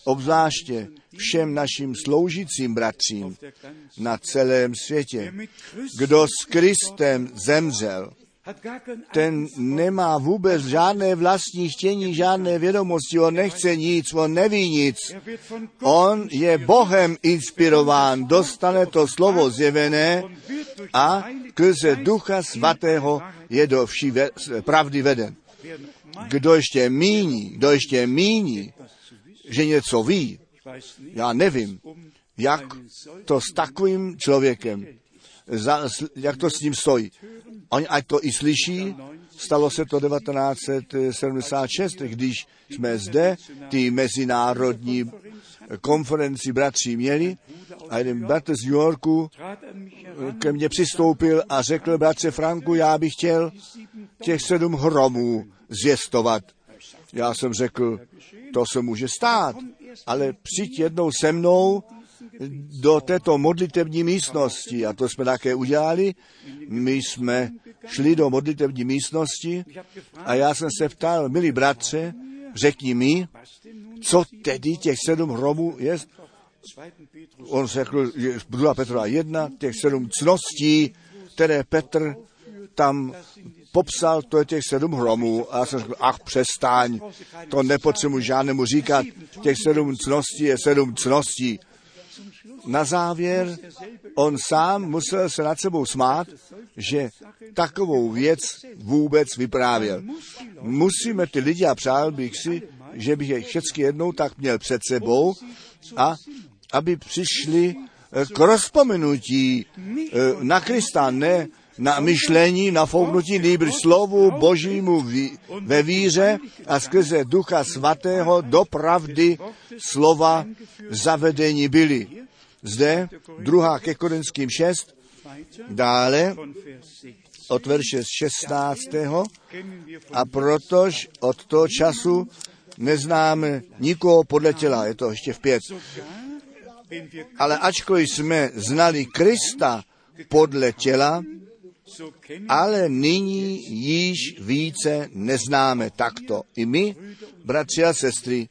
obzvláště všem našim sloužícím bratřím na celém světě. Kdo s Kristem zemřel, ten nemá vůbec žádné vlastní chtění, žádné vědomosti, on nechce nic, on neví nic. On je Bohem inspirován, dostane to slovo zjevené a Geist Ducha Svatého je do vší ve, pravdy veden. Kdo ještě míní, kdo ještě míní, že něco ví, já nevím, jak to s takovým člověkem, za, jak to s ním stojí. Oni ať to i slyší, stalo se to 1976, když jsme zde ty mezinárodní konferenci bratří měli a jeden bratr z New Yorku ke mně přistoupil a řekl, bratře Franku, já bych chtěl těch sedm hromů zjistovat. Já jsem řekl, to se může stát, ale přijď jednou se mnou do této modlitevní místnosti. A to jsme také udělali. My jsme šli do modlitevní místnosti a já jsem se ptal, milí bratře, řekni mi, co tedy těch sedm hromů je? 2. Petrus On řekl, že 2. Petra 1, těch sedm cností, které Petr tam popsal, to je těch sedm hromů. A já jsem řekl, ach přestaň, to nepotřebuji žádnému říkat, těch sedm cností je sedm cností. Na závěr on sám musel se nad sebou smát, že takovou věc vůbec vyprávěl. Musíme ty lidi, a přál bych si, že bych je všechny jednou tak měl před sebou, a aby přišli eh, k rozpomenutí eh, na Krista, ne na myšlení, na fouknutí, nejbrž slovu božímu ve víře a skrze Ducha Svatého do pravdy slova zavedení byli. Zde druhá ke Korinským 6, dále od verše 16. A protož od toho času neznáme nikoho podle těla, je to ještě v pět. Ale ačkoliv jsme znali Krista podle těla, ale nyní již více neznáme takto. I my, bratři a sestry,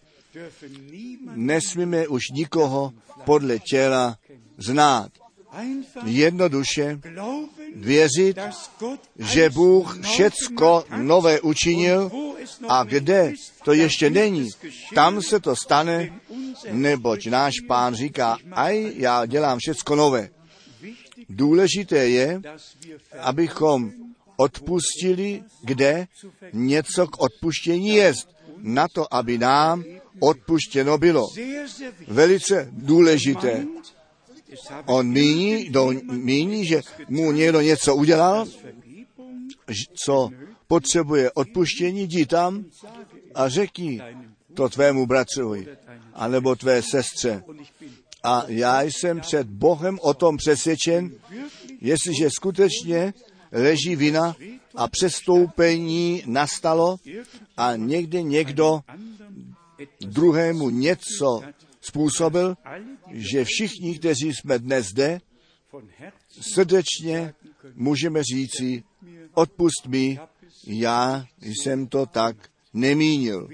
nesmíme už nikoho podle těla znát. Jednoduše věřit, že Bůh všecko nové učinil a kde to ještě není, tam se to stane, neboť náš pán říká, aj já dělám všecko nové. Důležité je, abychom odpustili, kde něco k odpuštění je, na to, aby nám odpuštěno bylo. Velice důležité. On míní, do, míní, že mu někdo něco udělal, co potřebuje odpuštění, jdi tam a řekni to tvému bratrovi, anebo tvé sestře. A já jsem před Bohem o tom přesvědčen, jestliže skutečně leží vina a přestoupení nastalo a někde někdo druhému něco způsobil, že všichni, kteří jsme dnes zde, srdečně můžeme říci, odpust mi, já jsem to tak nemínil.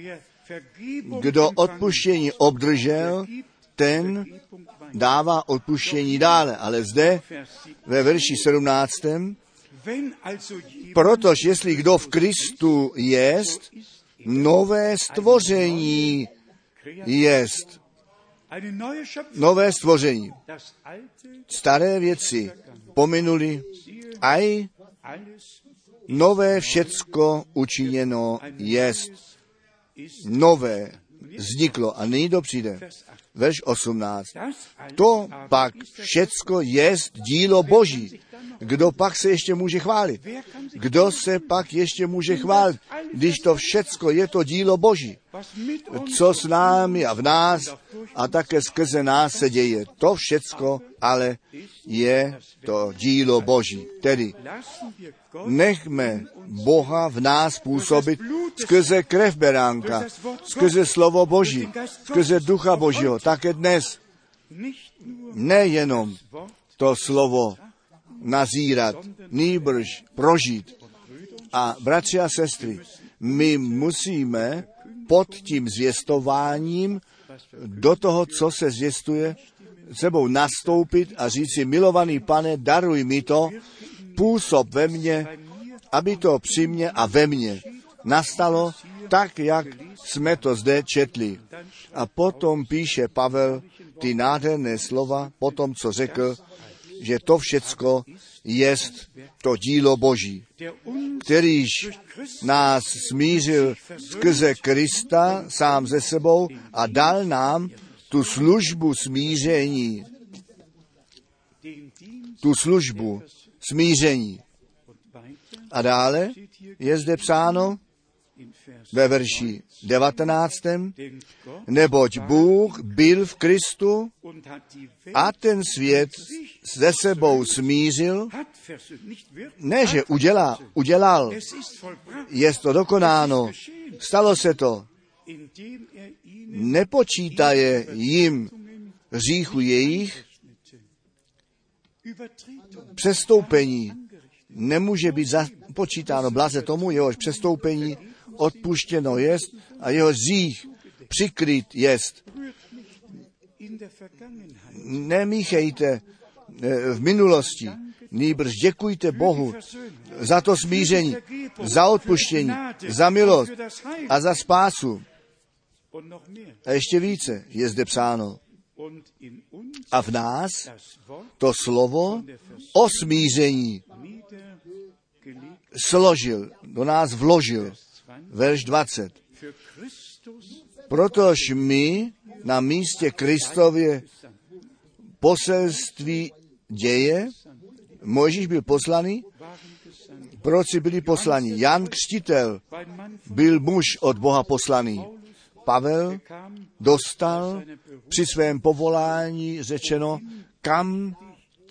Kdo odpuštění obdržel, ten dává odpuštění dále. Ale zde ve verši 17. Protož jestli kdo v Kristu jest, nové stvoření jest. Nové stvoření. Staré věci pominuli, aj nové všecko učiněno jest. Nové vzniklo a nyní to přijde. Verš 18. To pak všecko jest dílo Boží. Kdo pak se ještě může chválit? Kdo se pak ještě může chválit, když to všecko je to dílo Boží? Co s námi a v nás a také skrze nás se děje. To všecko ale je to dílo Boží. Tedy nechme Boha v nás působit skrze krev beránka, skrze slovo Boží, skrze ducha Božího, také dnes. Nejenom to slovo nazírat, nýbrž prožít. A bratři a sestry, my musíme pod tím zvěstováním do toho, co se zvěstuje, sebou nastoupit a říct si, milovaný pane, daruj mi to, působ ve mně, aby to při mně a ve mně nastalo tak, jak jsme to zde četli. A potom píše Pavel ty nádherné slova, potom co řekl, že to všecko je to dílo Boží, kterýž nás smířil skrze Krista sám ze sebou a dal nám tu službu smíření. Tu službu smíření. A dále je zde psáno ve verši 19. Neboť Bůh byl v Kristu a ten svět se sebou smířil, ne, že udělá, udělal, je to dokonáno, stalo se to, nepočítaje jim říchu jejich, přestoupení nemůže být započítáno blaze tomu, jehož přestoupení odpuštěno jest a jeho zích přikryt jest. Nemíchejte eh, v minulosti, nýbrž děkujte Bohu za to smíření, za odpuštění, za milost a za spásu. A ještě více je zde psáno. A v nás to slovo o smíření složil, do nás vložil. Verš 20. Protož my na místě Kristově poselství děje, Mojžíš byl poslaný, proč byli poslaní? Jan Křtitel byl muž od Boha poslaný. Pavel dostal při svém povolání řečeno, kam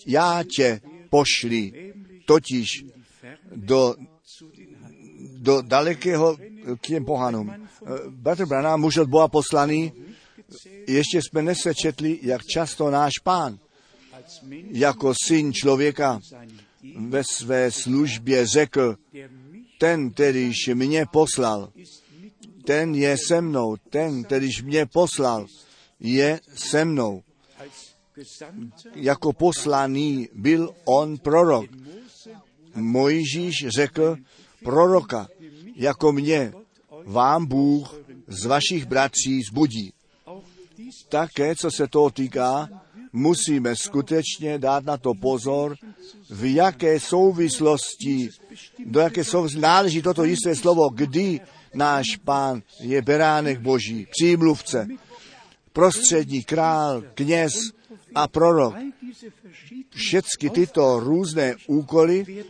já tě pošli, totiž do, do dalekého k těm pohanům. Bratr Branham, muž od Boha poslaný, ještě jsme nesečetli, jak často náš pán jako syn člověka ve své službě řekl, ten, kterýž mě poslal, ten je se mnou, ten, kterýž mě poslal, je se mnou. Jako poslaný byl on prorok. Mojžíš řekl, proroka, jako mě, vám Bůh z vašich bratří zbudí. Také, co se toho týká, musíme skutečně dát na to pozor, v jaké souvislosti, do jaké souvislosti náleží toto jisté slovo, kdy náš pán je beránek boží, přímluvce, prostřední král, kněz a prorok. Všechny tyto různé úkoly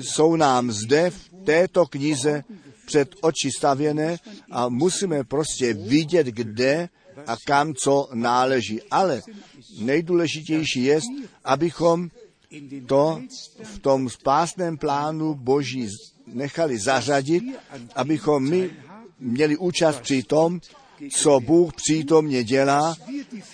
jsou nám zde v této knize před oči stavěné a musíme prostě vidět, kde a kam co náleží. Ale nejdůležitější je, abychom to v tom spásném plánu Boží nechali zařadit, abychom my měli účast při tom, co Bůh přítomně dělá,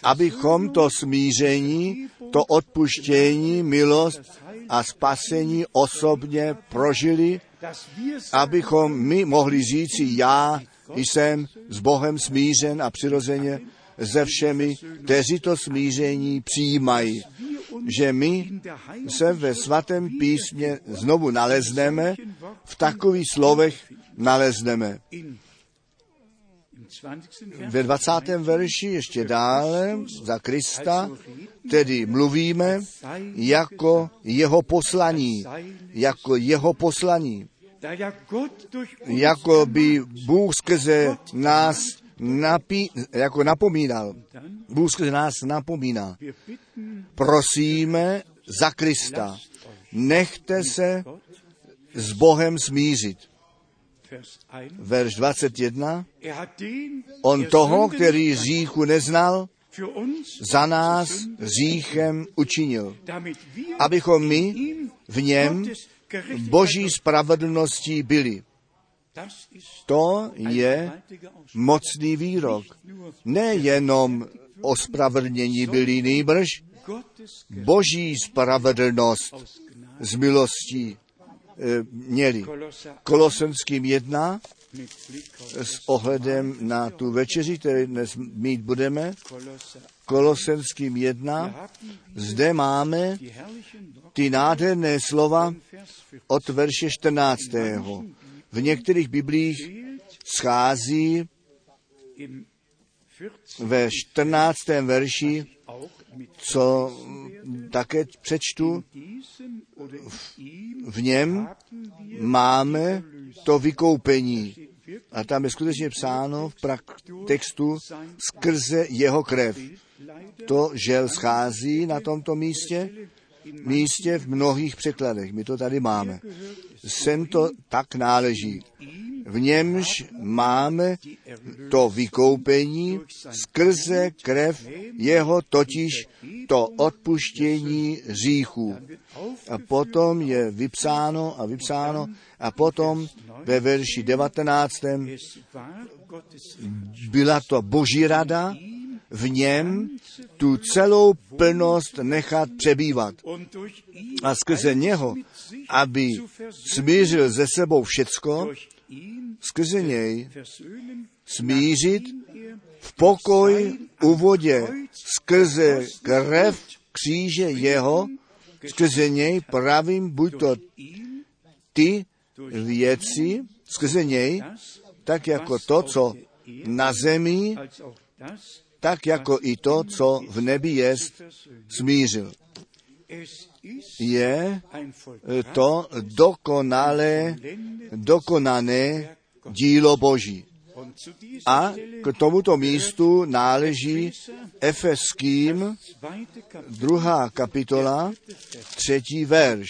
abychom to smíření, to odpuštění, milost a spasení osobně prožili, abychom my mohli říci, já jsem s Bohem smířen a přirozeně se všemi, kteří to smíření přijímají. Že my se ve svatém písmě znovu nalezneme, v takových slovech nalezneme. Ve 20. verši ještě dále za Krista, tedy mluvíme jako jeho poslaní, jako jeho poslaní, jako by Bůh skrze nás napí, jako napomínal. Bůh skrze nás napomíná. Prosíme za Krista. Nechte se s Bohem smířit. Verš 21. On toho, který říchu neznal, za nás říchem učinil, abychom my v něm boží spravedlností byli. To je mocný výrok. Nejenom ospravedlnění byli nejbrž, boží spravedlnost z milostí měli. Kolosenským jedna s ohledem na tu večeři, který dnes mít budeme, Kolosenským jedna, zde máme ty nádherné slova od verše 14. V některých biblích schází ve 14. verši, co také přečtu, v něm máme to vykoupení. A tam je skutečně psáno v textu skrze jeho krev. To žel schází na tomto místě, místě v mnohých překladech. My to tady máme. Sem to tak náleží. V němž máme to vykoupení skrze krev jeho totiž to odpuštění říchů. A potom je vypsáno a vypsáno a potom ve verši 19. byla to boží rada, v něm tu celou plnost nechat přebývat a skrze něho, aby smířil ze sebou všecko, skrze něj smířit v pokoj u vodě skrze krev kříže jeho, skrze něj pravím buď to ty věci, skrze něj, tak jako to, co na zemi, tak jako i to, co v nebi jest, smířil. Je to dokonalé, dokonané dílo Boží. A k tomuto místu náleží Efeským druhá kapitola, třetí verš.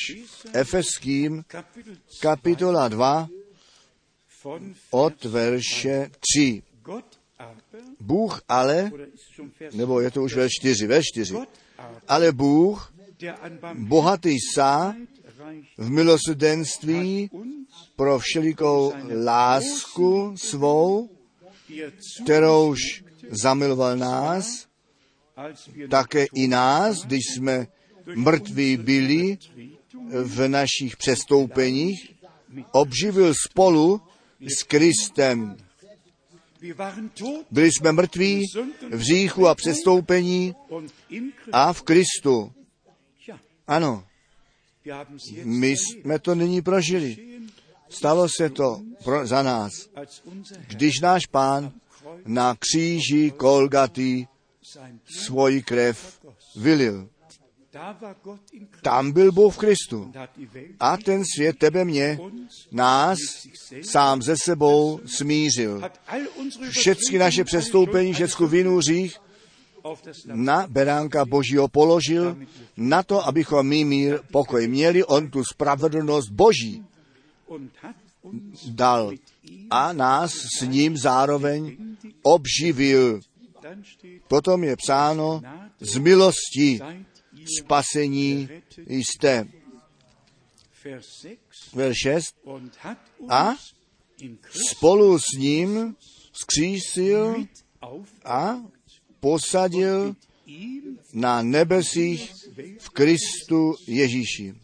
Efeským kapitola 2 von od verše 3. Gott aber, Bůh ale, nebo je to už verš 4, verš 4. Gott aber, Ale Bůh, bohatý sá v milosrdenství uns, pro všelikou lásku svou, er kterouž zamiloval nás, také i nás, když jsme mrtví byli v našich přestoupeních, obživil spolu s Kristem. Byli jsme mrtví v říchu a přestoupení a v Kristu. Ano, my jsme to nyní prožili. Stalo se to pro, za nás, když náš pán na kříži Kolgaty svoji krev vylil. Tam byl Bůh v Kristu. A ten svět tebe mě, nás sám ze sebou smířil. Všechny naše přestoupení, všecku vinu, Lamm na beránka Božího položil, na to, abychom my mír, pokoj měli, on tu spravedlnost Boží dal a nás s ním zároveň obživil. Potom je psáno, z milosti spasení jste. Vers 6 Verš 6. und hat uns A spolu s ním skřísil auf a posadil na nebesích v Kristu Ježíši.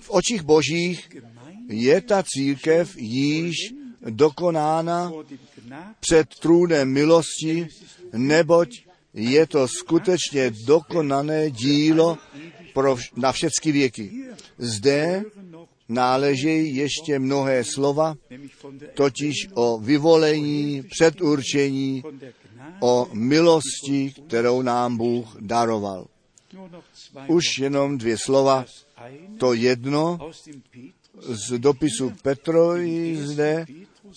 V očích božích je ta církev již dokonána před trůnem milosti, neboť je to skutečně dokonané dílo pro vš- na všechny věky. Zde náležejí ještě mnohé slova, totiž o vyvolení, předurčení, o milosti, kterou nám Bůh daroval. Už jenom dvě slova. To jedno z dopisu Petrovi zde,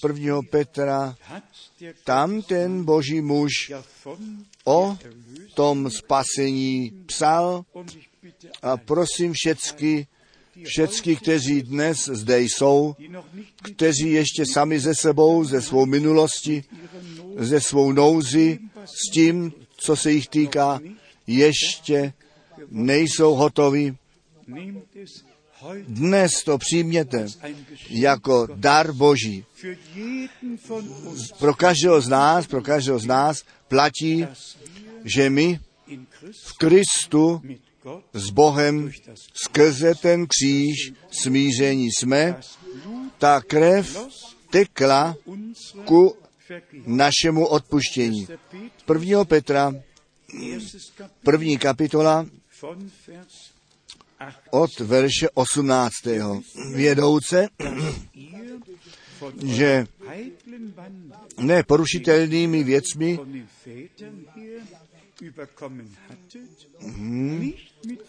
1. Petra, tam ten boží muž o tom spasení psal a prosím všecky, všecky, kteří dnes zde jsou, kteří ještě sami ze sebou, ze svou minulosti, ze svou nouzi, s tím, co se jich týká, ještě nejsou hotovi. Dnes to přijměte jako dar Boží. Pro každého z nás, pro každého z nás platí, že my v Kristu s Bohem skrze ten kříž smíření jsme, ta krev tekla ku. Našemu odpuštění. Der Petrus, 1. Petra, první kapitola von Vers 8. od verše 18. Vědouce, že neporušitelnými věcmi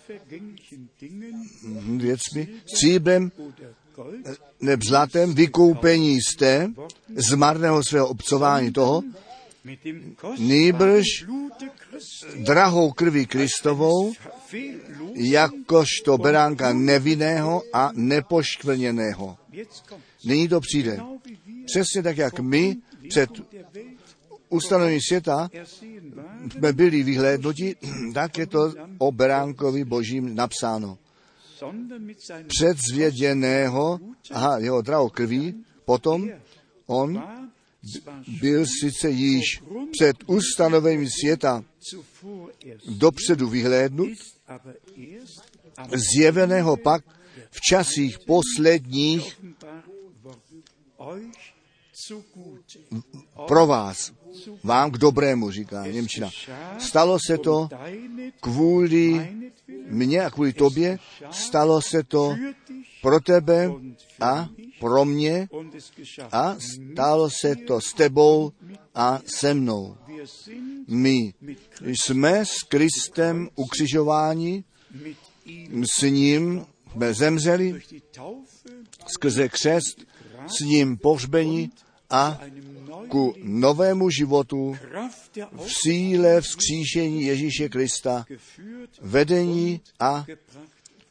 vergänglichen Dingen věcmi, stříbrem neb zlatem vykoupení jste z marného svého obcování toho, Christi, drahou krví Kristovou, jakožto beránka nevinného a nepoškvrněného. Nyní to přijde. Přesně tak, jak my před ustanovením světa jsme byli vyhlédnuti, tak je to o beránkovi božím napsáno. Předzvěděného, aha, jeho drahou krví, potom on byl sice již před ustanovením světa dopředu vyhlédnut, zjeveného pak v časích posledních pro vás, vám k dobrému, říká Němčina. Stalo se to kvůli mně a kvůli tobě, stalo se to pro tebe a pro mě a stalo se to s tebou a se mnou. My jsme s Kristem ukřižováni, s ním jsme zemřeli skrze křest, s ním pohřbení a ku novému životu v síle vzkříšení Ježíše Krista, vedení a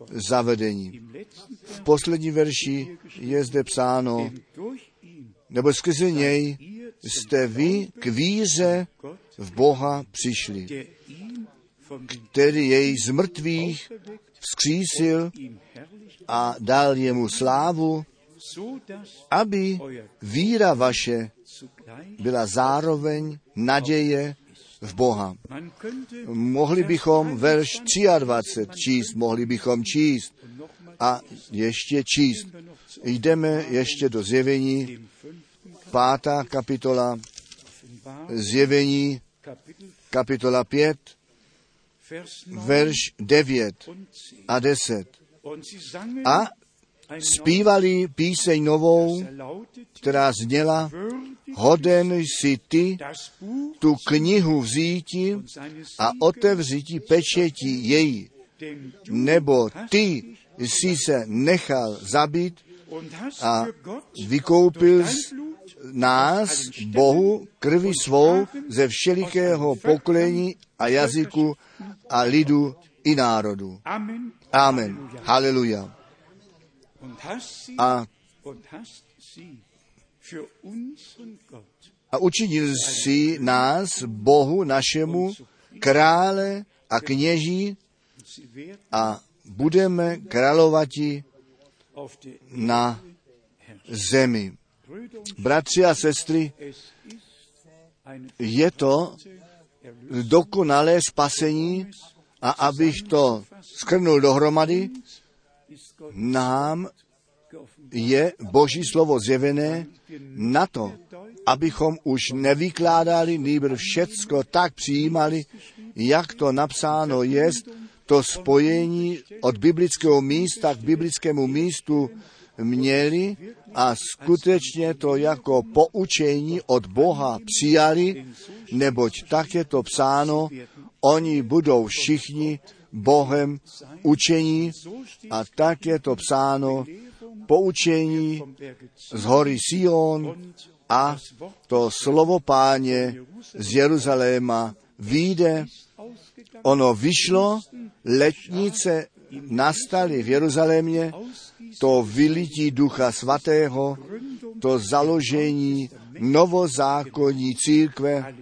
zavedení. V poslední verši je zde psáno, nebo skrze něj jste vy k víře v Boha přišli, který jej z mrtvých vzkřísil a dal jemu slávu, aby víra vaše byla zároveň naděje v Boha. Mohli bychom verš 23 číst, mohli bychom číst a ještě číst. Jdeme ještě do zjevení, pátá kapitola, zjevení, kapitola 5, Vers 9 verš 9 und 10. a 10. Und sie sangen A zpívali píseň novou, er která zněla, hoden jsi ty tu knihu vzíti a otevřítí pečeti její, nebo ty jsi se nechal zabít a vykoupil nás, Bohu, krvi svou ze všelikého pokolení a jazyku a lidu i národu. Amen. Haleluja. A, a učinil si nás, Bohu našemu, krále a kněží a budeme královati na zemi. Bratři a sestry, je to dokonalé spasení a abych to skrnul dohromady, nám. Je Boží slovo zjevené na to, abychom už nevykládali, nýbrž všecko tak přijímali, jak to napsáno jest, to spojení od biblického místa k biblickému místu měli a skutečně to jako poučení od Boha přijali, neboť tak je to psáno, oni budou všichni Bohem učení a tak je to psáno poučení z hory Sion a to slovo páně z Jeruzaléma ausgegangen, Ono vyšlo, letnice nastaly v Jeruzalémě, to vylití ducha svatého, to založení novozákonní církve,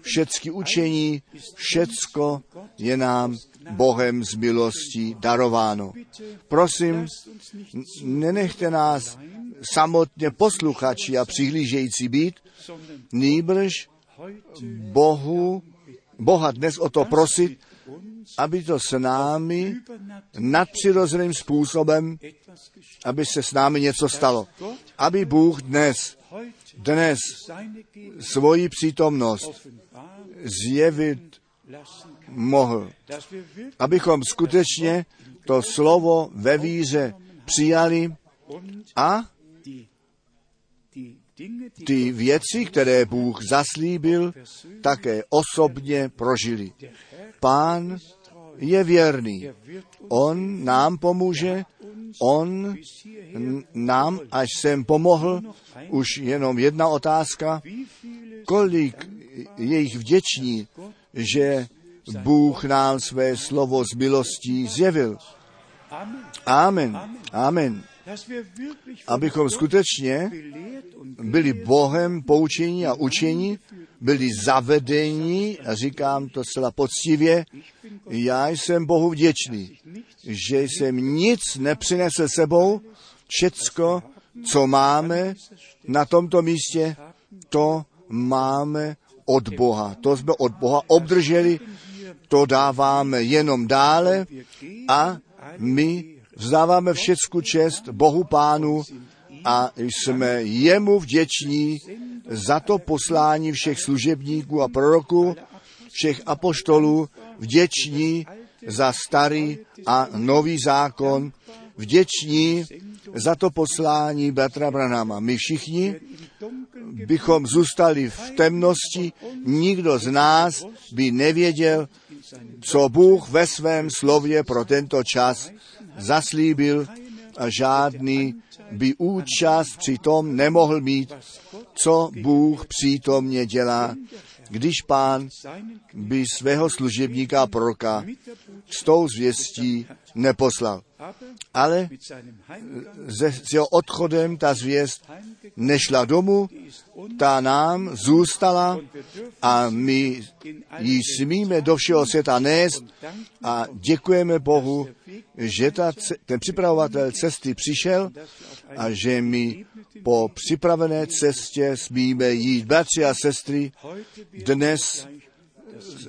všecky učení, všecko je nám Bohem z milostí darováno. Prosím, nenechte nás samotně posluchači a přihlížející být, nýbrž Bohu, Boha dnes o to prosit, aby to s námi nadpřirozeným způsobem, aby se s námi něco stalo. Aby Bůh dnes, dnes svoji přítomnost zjevit. Mohl. Abychom skutečně to slovo ve víře přijali a ty věci, které Bůh zaslíbil, také osobně prožili. Pán je věrný. On nám pomůže, on nám až sem pomohl. Už jenom jedna otázka, kolik je jich vděční, že Bůh nám své slovo z milostí zjevil. Amen. Amen. Abychom skutečně byli Bohem poučení a učení, byli zavedení, a říkám to zcela poctivě, já jsem Bohu vděčný, že jsem nic nepřinesl sebou, všecko, co máme na tomto místě, to máme od Boha. To jsme od Boha obdrželi, to dáváme jenom dále a my vzdáváme všecku čest Bohu Pánu a jsme jemu vděční za to poslání všech služebníků a proroků, všech apoštolů, vděční za starý a nový zákon, vděční za to poslání bratra Branama. My všichni bychom zůstali v temnosti, nikdo z nás by nevěděl, co Bůh ve svém slově pro tento čas zaslíbil a žádný by účast při tom nemohl mít, co Bůh přítomně dělá, když pán by svého služebníka a proroka s tou zvěstí neposlal. Ale se, s jeho odchodem ta zvěst nešla domů, ta nám zůstala a my ji smíme do všeho světa nést a děkujeme Bohu, že ta, ten připravovatel cesty přišel a že my po připravené cestě smíme jít. Bratři a sestry, dnes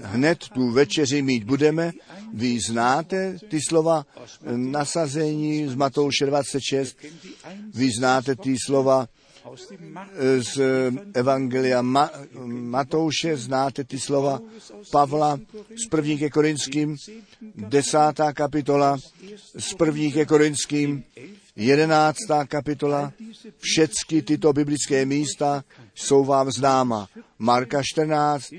hned tu večeři mít budeme. Vy znáte ty slova nasazení z Matouše 26, vy znáte ty slova z Evangelia Ma- Matouše, znáte ty slova Pavla z první ke Korinským, desátá kapitola, z první ke Korinským, jedenáctá kapitola, všechny tyto biblické místa jsou vám známa. Marka 14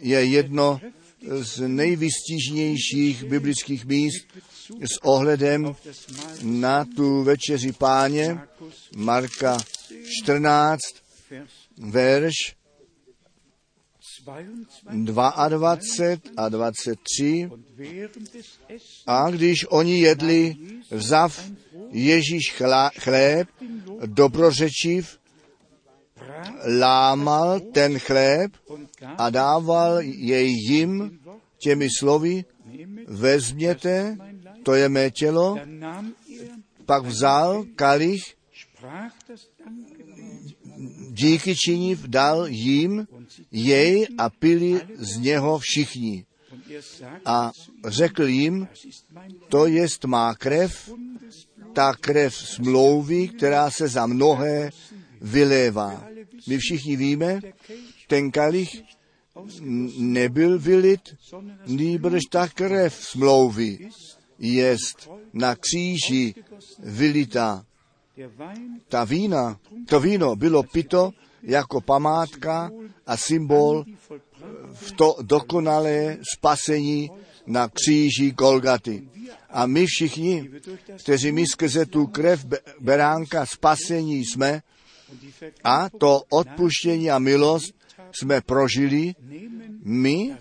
je jedno z nejvystižnějších biblických míst s ohledem na tu večeři páně, Marka 14, verš 22 a 23. A když oni jedli, vzav Ježíš chléb, dobrořečiv, lámal ten chléb a dával jej jim těmi slovy, vezměte, to je mé tělo, pak vzal kalich, díky činiv dal jim jej a pili z něho všichni. A řekl jim, to jest má krev, ta krev smlouvy, která se za mnohé vylévá. My všichni víme, ten kalich nebyl vylit, nýbrž ta krev smlouvy jest na kříži vylitá. Ta vína, to víno bylo pito jako památka a symbol v to dokonalé spasení na kříži Golgaty. A my všichni, kteří my skrze tu krev beránka spasení jsme a to odpuštění a milost jsme prožili, my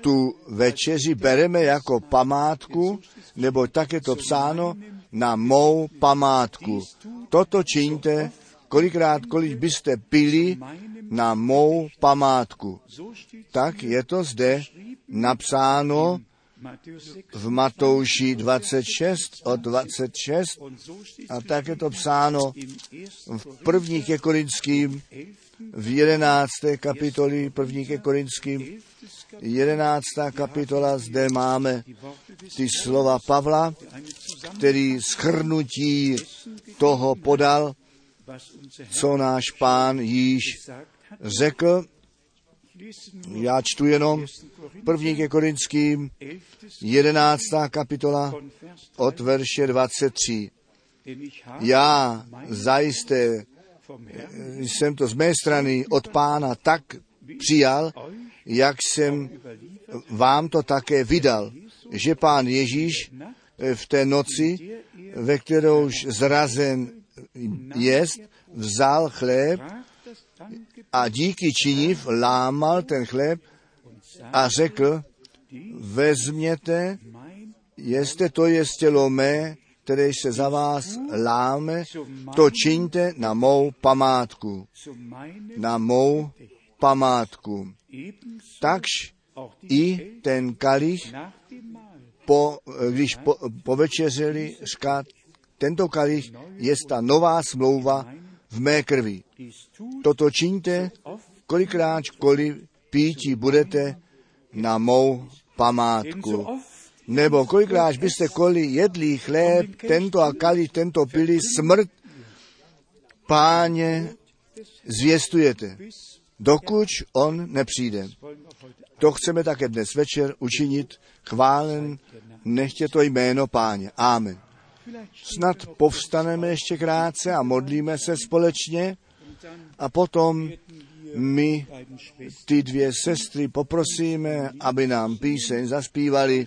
tu večeři bereme jako památku, nebo tak je to psáno, na mou památku. Toto čiňte, kolikrát, kolik byste pili na mou památku. Tak je to zde napsáno v Matouši 26 od 26 a tak je to psáno v první ke Korinským v jedenácté kapitoli první ke Korinským jedenáctá kapitola, zde máme ty slova Pavla, který schrnutí toho podal, co náš pán již řekl. Já čtu jenom první ke Korinským, jedenáctá kapitola od verše 23. Já zajisté jsem to z mé strany od pána tak přijal, jak jsem vám to také vydal, že pán Ježíš v té noci, ve kterouž zrazen jest, vzal chléb a díky činiv lámal ten chléb a řekl, vezměte, jeste to je tělo mé, které se za vás láme, to čiňte na mou památku. Na mou památku. Takž i ten kalich, po, když po, povečeřili, říká, tento kalich je ta nová smlouva v mé krvi. Toto čiňte, kolikrát, kolik pítí budete na mou památku. Nebo kolikrát byste koli jedli chléb, tento a kalich, tento pili, smrt páně zvěstujete, dokud on nepřijde. To chceme také dnes večer učinit. Chválen, nechtě to jméno páně. Amen. Snad povstaneme ještě krátce a modlíme se společně a potom my ty dvě sestry poprosíme, aby nám píseň zaspívali,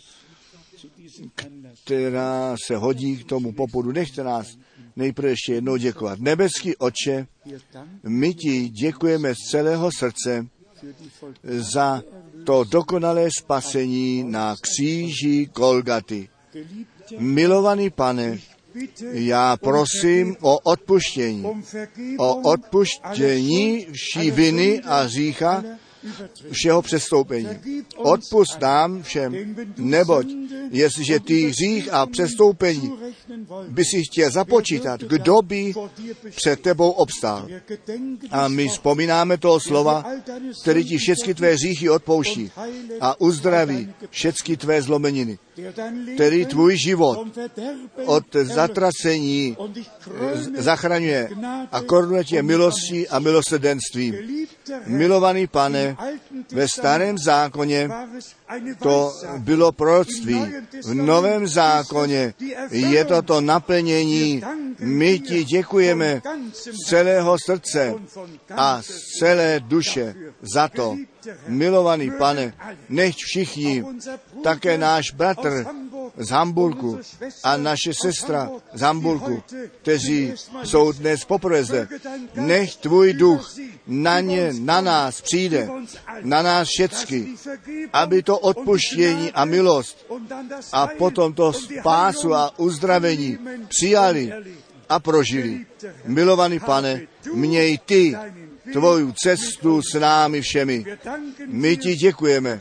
která se hodí k tomu popudu. Nechte nás nejprve ještě jednou děkovat. Nebeský oče, my ti děkujeme z celého srdce za to dokonalé spasení na kříži Golgaty. Milovaný pane, já prosím o odpuštění, o odpuštění vší viny a řícha, všeho přestoupení. Odpust nám všem, neboť jestliže ty hřích a přestoupení by si chtěl započítat, kdo by před tebou obstál. A my vzpomínáme toho slova, který ti všechny tvé hříchy odpouští a uzdraví všechny tvé zlomeniny, který tvůj život od zatracení zachraňuje a korunuje tě milostí a milosrdenstvím. Milovaný pane, ve starém zákoně to bylo proroctví. V novém zákoně je to to naplnění. My ti děkujeme z celého srdce a z celé duše za to. Milovaný pane, nech všichni, také náš bratr z Hamburgu a naše sestra z Hamburgu, kteří jsou dnes poprvé zde, nech tvůj duch na ně, na nás přijde, na nás všecky, aby to odpuštění a milost a potom to spásu a uzdravení přijali a prožili. Milovaný pane, měj ty tvoju cestu s námi všemi. My ti děkujeme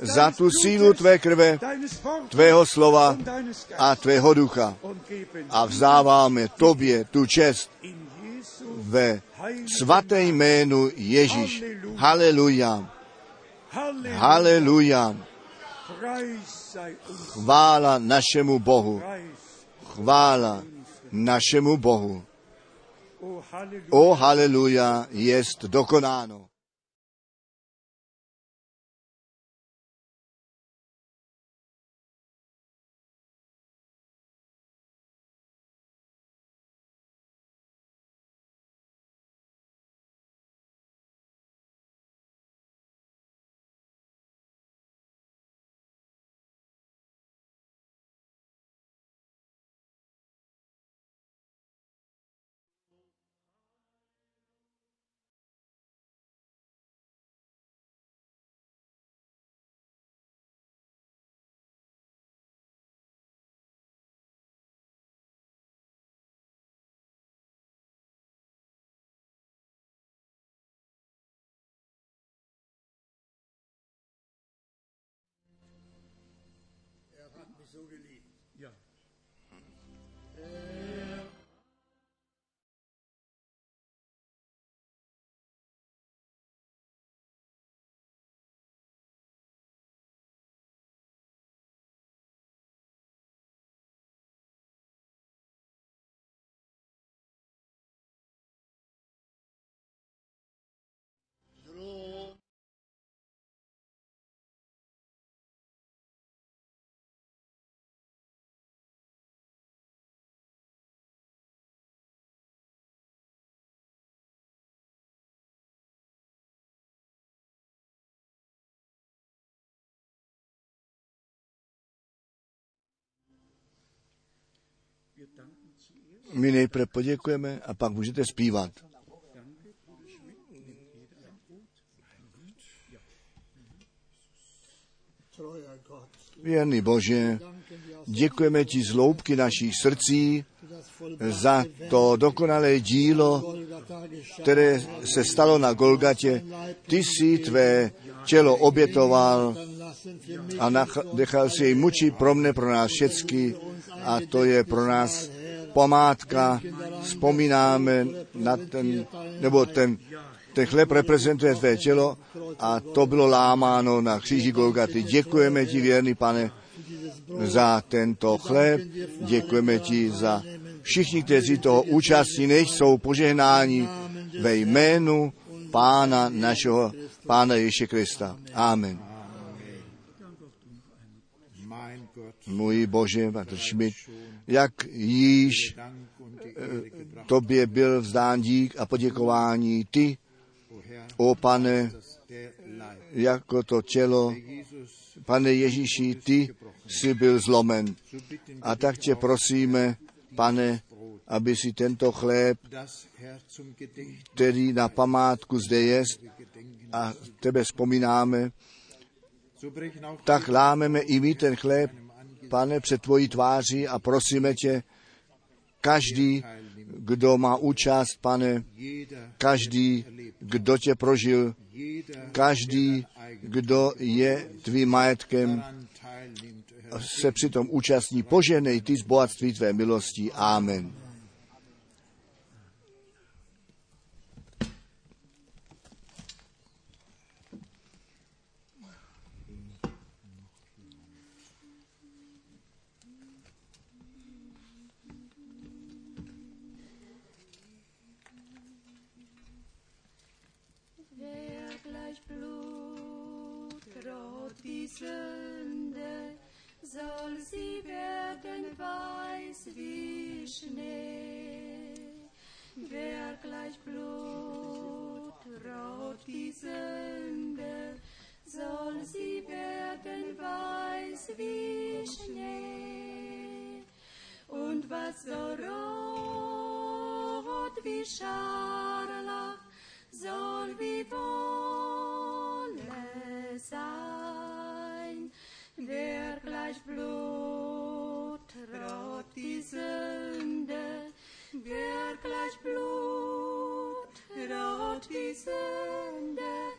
za tu sílu tvé krve, tvého slova a tvého ducha a vzáváme tobě tu čest ve svaté jménu Ježíš. Haleluja. Haleluja. Chvála našemu Bohu. Chvála našemu Bohu. O haleluja, jest dokonáno. so geliebt. Ja. My nejprve poděkujeme a pak můžete zpívat. Věrný Bože, děkujeme ti z loubky našich srdcí za to dokonalé dílo, které se stalo na Golgatě. Ty si tvé tělo obětoval a nechal si jej mučit pro mne, pro nás všechny a to je pro nás památka, vzpomínáme na ten, nebo ten, ten chleb reprezentuje tvé tělo a to bylo lámáno na kříži Golgaty. Děkujeme ti, věrný pane, za tento chleb, děkujeme ti za všichni, kteří toho účastní, nejsou požehnáni ve jménu Pána našeho, Pána Ježíše Krista. Amen. Můj Bože, Patr Schmidt, jak již tobě byl vzdán dík a poděkování ty, o pane, jako to tělo, pane Ježíši, ty jsi byl zlomen. A tak tě prosíme, pane, aby si tento chléb, který na památku zde jest, a tebe vzpomínáme, tak lámeme i my ten chléb, pane, před tvojí tváří a prosíme tě, každý, kdo má účast, pane, každý, kdo tě prožil, každý, kdo je tvým majetkem, se přitom účastní. Poženej ty z bohatství tvé milosti. Amen. Sie werden weiß wie Schnee. Wer gleich Blut rot wie Sünde, soll sie werden weiß wie Schnee. Und was so rot wie Scharlach, soll wie Wolle sein, wer gleich Blut rot die Sünde, wer gleich Blut rot die Sünde,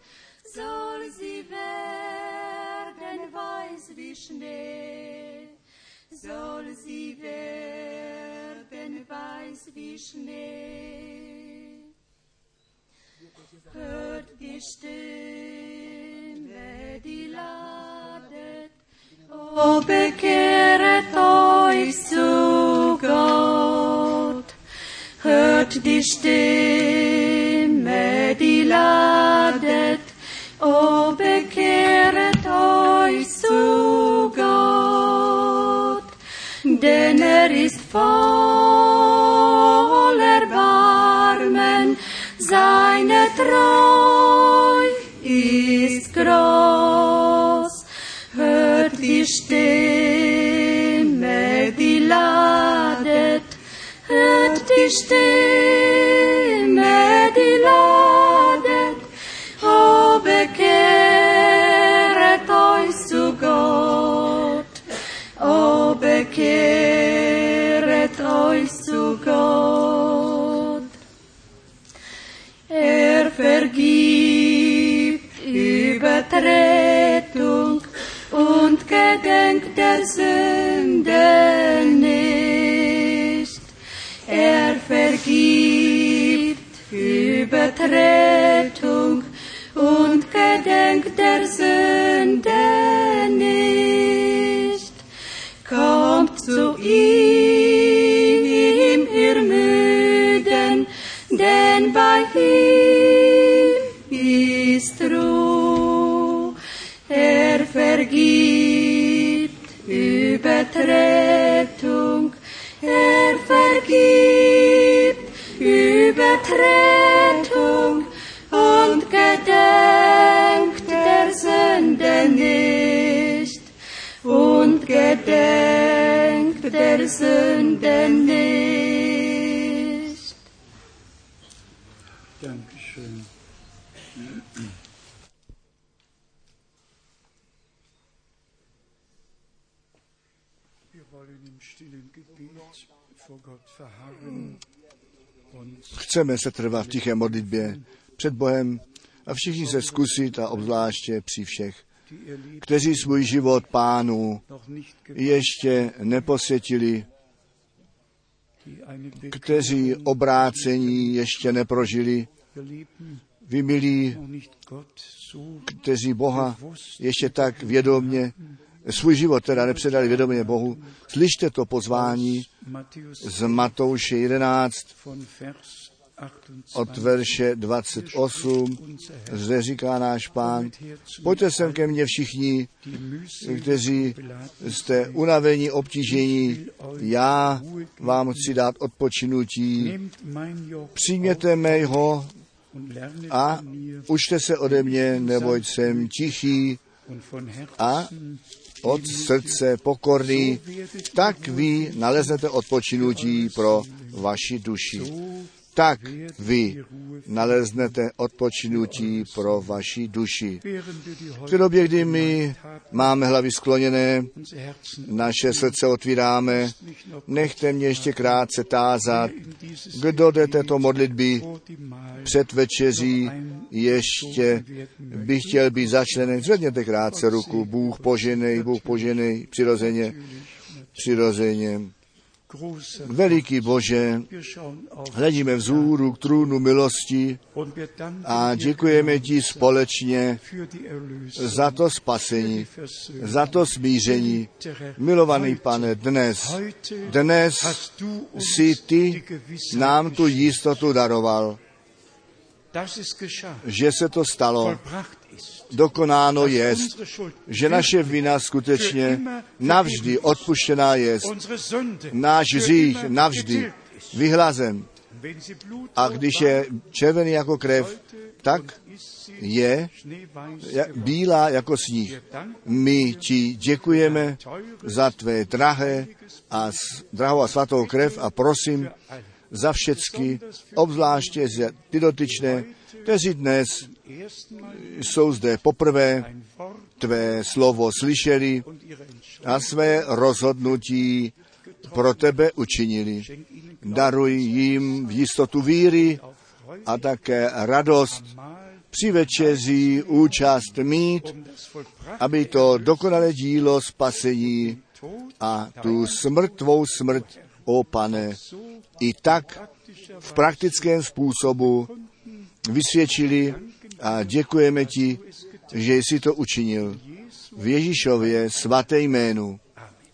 soll sie werden weiß wie Schnee, soll sie werden weiß wie Schnee. Hört die Stimme, die ladet, o euch zu Gott. Hört die Stimme, die ladet, o bekehret euch zu Gott. Denn er ist voll Erbarmen, seine Treu ist groß. Stimme, die ladet, hört die Stimme, die ladet, o bekehret euch zu Gott, o bekehret euch zu Gott. Er vergibt Übertretung der Sünde nicht. Er vergibt Übertretung und gedenkt der Sünde Gott verharren und Chceme se trvat v tiché modlitbě před Bohem a všichni se zkusit a obzvláště při všech, kteří svůj život pánu ještě neposvětili, kteří obrácení ještě neprožili, vy milí, kteří Boha ještě tak vědomně, svůj život teda nepředali vědomě Bohu, slyšte to pozvání z Matouše 11 von Vers 28 od verše 28, zde říká náš pán, pojďte sem ke mně všichni, kteří jste unavení, obtížení, já vám chci dát odpočinutí. Přijměte mého a učte se ode mě, neboť jsem tichý a od srdce pokorný, tak vy naleznete odpočinutí pro vaši duši. Tak vy naleznete odpočinutí pro vaši duši. V době, kdy my máme hlavy skloněné, naše srdce otvíráme, nechte mě ještě krátce tázat, kdo do této modlitby před večeří ještě by chtěl být začleněn. Zvedněte krátce ruku, Bůh poženej, Bůh poženej, přirozeně, přirozeně. Veliký Bože, hledíme vzhůru k trůnu milosti a děkujeme ti společně za to spasení, za to smíření. Milovaný pane, dnes, dnes si ty nám tu jistotu daroval, že se to stalo, dokonáno jest, že naše vina skutečně navždy odpuštěná jest, náš hřích navždy vyhlazen. A když je červený jako krev, tak je bílá jako sníh. My ti děkujeme za tvé drahé a drahou a svatou krev a prosím za všecky, obzvláště za ty dotyčné, kteří dnes jsou zde poprvé, tvé slovo slyšeli a své rozhodnutí pro tebe učinili. Daruj jim jistotu víry a také radost při večeří účast mít, aby to dokonalé dílo spasení a tu smrt, tvou smrt, o pane, i tak v praktickém způsobu vysvědčili a děkujeme ti, že jsi to učinil. V Ježíšově svaté jménu.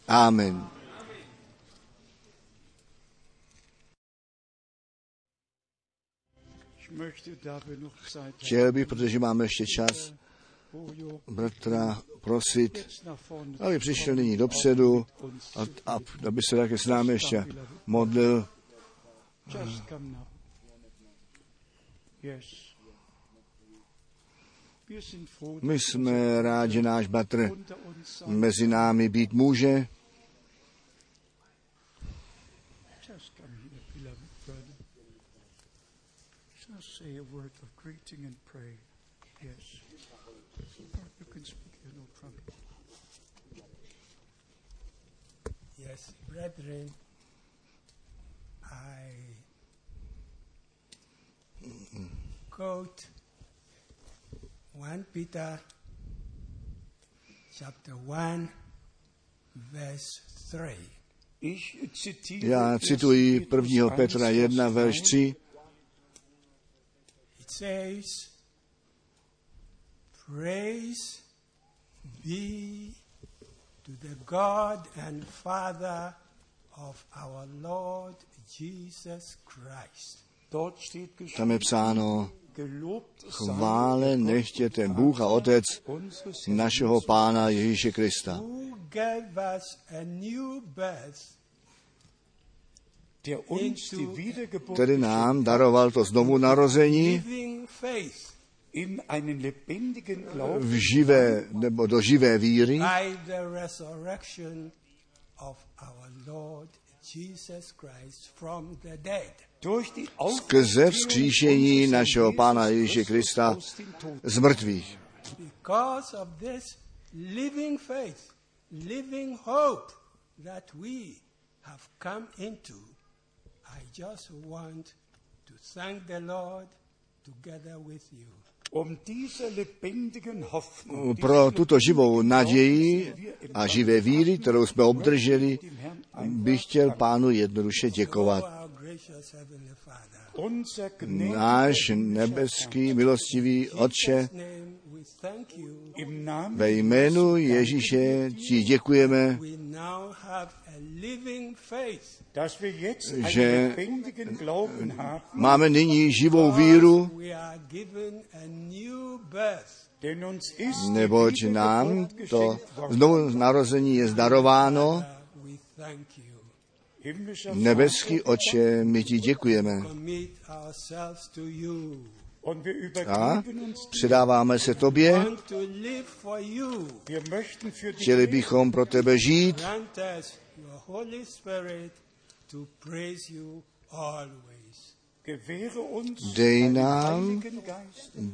Amen. Chtěl bych, protože máme ještě čas, bratra prosit, aby přišel nyní dopředu a, a aby se také s námi ještě modlil. My jsme rádi, že náš batr mezi námi být může. Brethren, I quote 1 Peter chapter 1 verse 3. Já cituji 1. Petra 1, verš 3. It says, Praise be to the God and Father of our Lord Jesus Christ. Tam je psáno, chvále nechtě ten Bůh a Otec našeho Pána Ježíše Krista, který nám daroval to znovu narození living faith in einen lebendigen Glauben v živé, nebo do živé víry of our Lord Jesus Christ from the dead. durch die skrze vzkříšení našeho Pána Ježíše Krista z mrtvých. Because of this living faith, living hope that we have come into, I just want to thank the Lord together with you. Um lebendigen Hoffnung, Pro tuto živou naději a živé víry, kterou jsme obdrželi, bych chtěl Pánu jednoduše děkovat. Náš nebeský milostivý Otče, ve jménu Ježíše ti děkujeme, že haben, máme nyní živou víru, neboť nám to znovu narození je zdarováno. Nebeský Otče, my ti děkujeme. A předáváme se tobě, chtěli bychom pro tebe žít, dej nám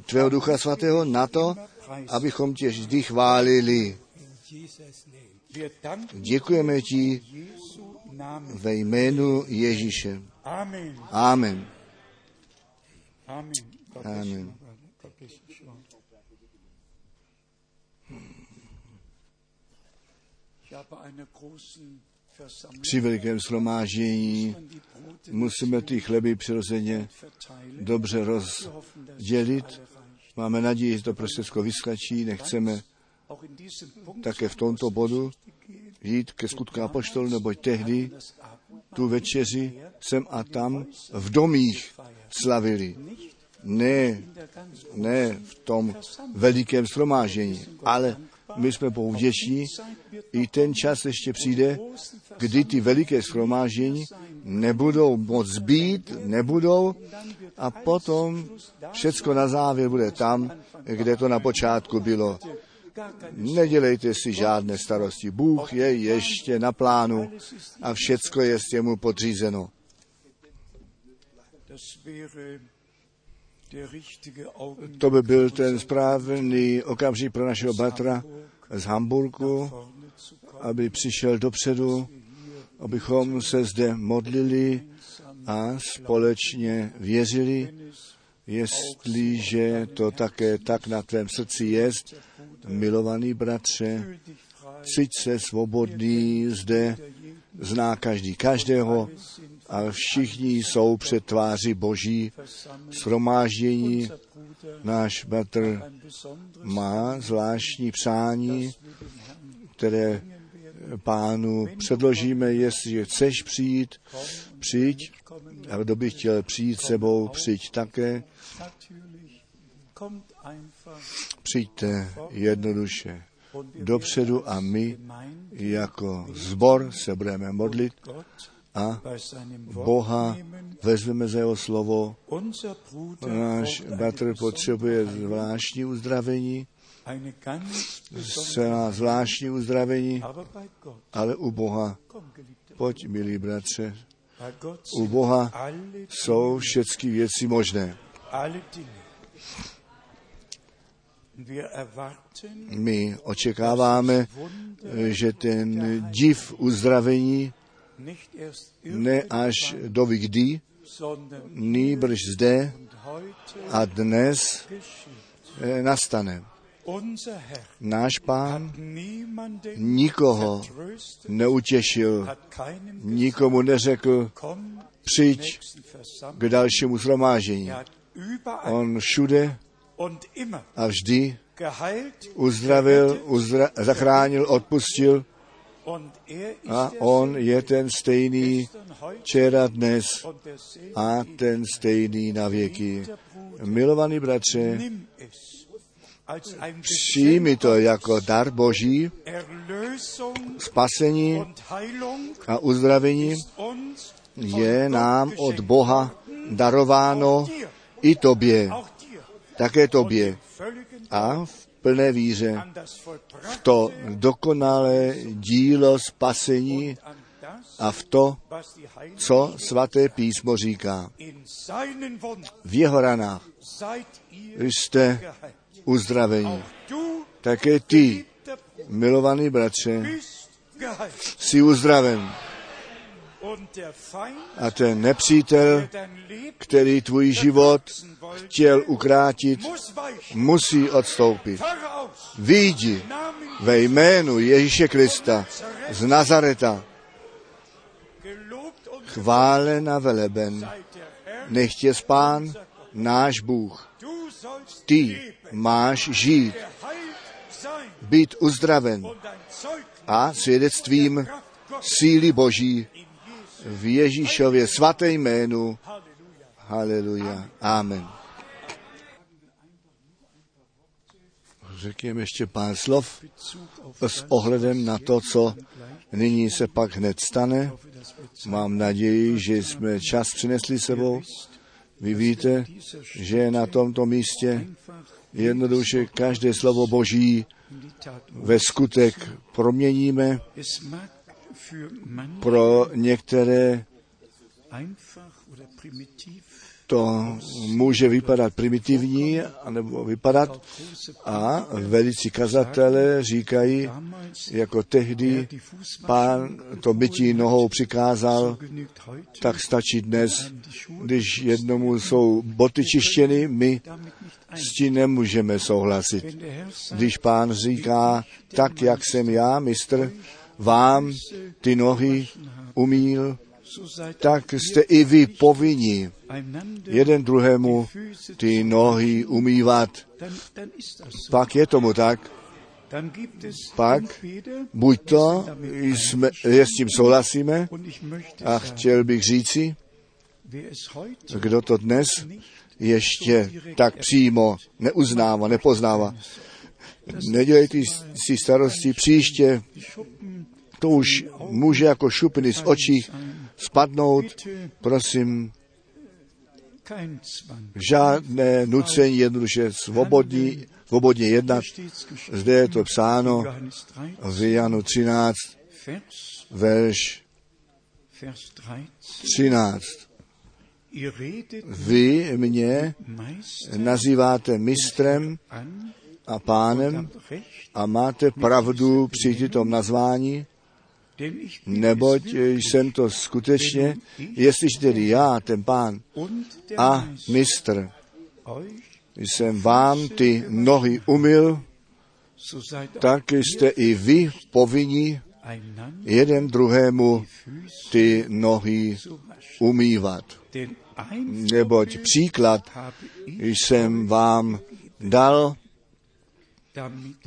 tvého ducha svatého na to, abychom tě vždy chválili. Děkujeme ti. Ve jménu Ježíše. Amen. Amen. Při velikém Brote musíme ty chleby přirozeně dobře rozdělit. Máme naději, že to prostředko vyskačí. Nechceme také v tomto bodu jít ke skutku apoštolu, neboť tehdy tu večeři sem a tam v domích slavili. Ne, ne v tom velikém shromáždění, ale my jsme Bohu vděční. I ten čas ještě přijde, kdy ty veliké shromáždění nebudou moc být, nebudou a potom všecko na závěr bude tam, kde to na počátku bylo. Nedělejte si žádné starosti. Bůh je ještě na plánu a všecko je s těmu podřízeno. To by byl ten správný okamžik pro našeho bratra z Hamburgu, aby přišel dopředu, abychom se zde modlili a společně věřili, jestliže to také tak na tvém srdci jest, milovaný bratře, cít se svobodný, zde zná každý každého a všichni jsou před tváří Boží shromáždění. Náš bratr má zvláštní přání, které pánu předložíme, jestli chceš přijít, přijď, a kdo by chtěl přijít sebou, přijď také, přijďte jednoduše dopředu a my jako zbor se budeme modlit a Boha vezmeme za jeho slovo. Náš bratr potřebuje zvláštní uzdravení, zcela zvláštní uzdravení, ale u Boha, pojď milý bratře, u Boha jsou všechny věci možné. My očekáváme, že ten div uzdravení ne až do kdy, sondern nýbrž zde a dnes eh, nastane. Náš pán nikoho neutěšil, nikomu neřekl, přijď k dalšímu shromáždění. On všude a vždy uzdravil, uzdra- zachránil, odpustil. Er a on je ten stejný včera, dnes a ten stejný na věky. Milovaný bratře, přijmi to jako dar Boží, spasení a uzdravení je nám od. Boha darováno i tobě, také tobě a v plné víře vollbrachte to dokonalé dílo spasení a v to, co svaté písmo říká. V jeho ranách jste du, Také ty, milovaný bratře, jsi uzdraven. A ten nepřítel, který tvůj život chtěl ukrátit, musí odstoupit. Výjdi ve jménu Ježíše Krista z Nazareta. Chválen a veleben. Nechť je spán náš Bůh. Ty máš žít, být uzdraven a svědectvím síly Boží. V Ježíšově svaté jménu. Haleluja. Amen. Řekněme ještě pár slov s ohledem na to, co nyní se pak hned stane. Mám naději, že jsme čas přinesli sebou. Vy víte, že na tomto místě jednoduše každé slovo Boží ve skutek proměníme pro některé to může vypadat primitivní, anebo vypadat a velicí kazatelé říkají, jako tehdy pán to bytí nohou přikázal, tak stačí dnes, když jednomu jsou boty čištěny, my s tím nemůžeme souhlasit. Když pán říká, tak jak jsem já, mistr, vám ty nohy umíl, tak jste i vy povinni jeden druhému ty nohy umývat. Pak je tomu tak, Pak buď to jsme, je s tím souhlasíme a chtěl bych říci, kdo to dnes ještě tak přímo neuznává, nepoznává. Nedělejte si starosti příště, to už může jako šupiny z očí spadnout. Prosím, žádné nucení, jednoduše svobodní, svobodně jednat. Zde je to psáno Johannes 13, v Janu 13, Vers, verš Vers 13. 13. Ihr redet Vy mě nazýváte mistrem a pánem a máte pravdu při tom nazvání, neboť jsem to skutečně, jestliže tedy já, ten pán a mistr, jsem vám ty nohy umyl, tak jste i vy povinni jeden druhému ty nohy umývat. Neboť příklad jsem vám dal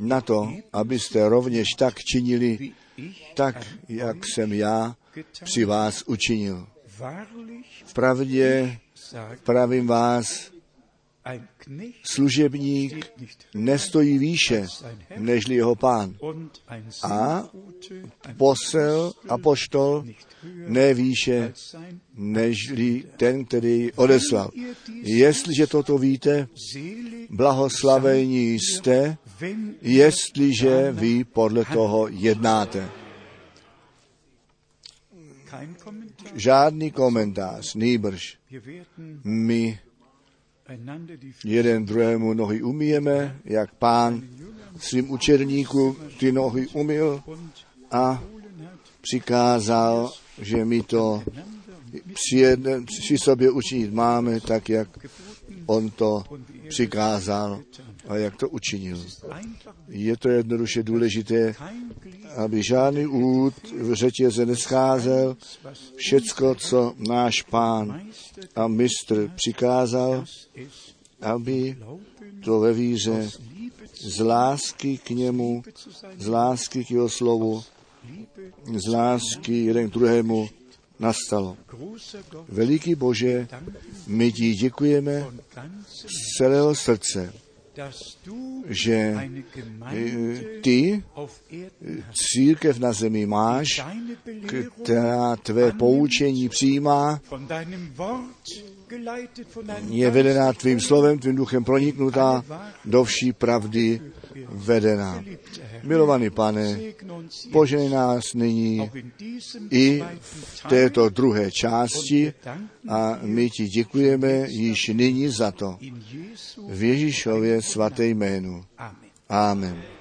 na to, abyste rovněž tak činili, tak jak jsem já při vás učinil. pravdě pravím vás, služebník nestojí výše, nežli jeho pán. A Posel, nicht höher ne výše, nežli ten, který odeslal. Jestliže toto víte, blahoslavení jste, jestliže vy podle toho jednáte. Žádný komentář, nýbrž. My jeden druhému nohy umíjeme, jak pán svým učerníkům ty nohy umyl a přikázal, že my to při, jedne, při sobě učinit máme, tak jak on to přikázal a jak to učinil. Je to jednoduše důležité, aby žádný úd v řetěze nescházel. Všecko, co náš pán a mistr přikázal, aby to ve víře z lásky k němu, z lásky k jeho slovu, z lásky jeden k druhému nastalo. Veliký Bože, my ti děkujeme z celého srdce, že eh, ty hast, církev na zemi máš, která tvé poučení přijímá, je vedená tvým slovem, tvým duchem proniknutá, do vší pravdy vedená. Milovaný pane, požej nás nyní i v této druhé části a my ti děkujeme již nyní za to. V Ježíšově svaté jménu. Amen.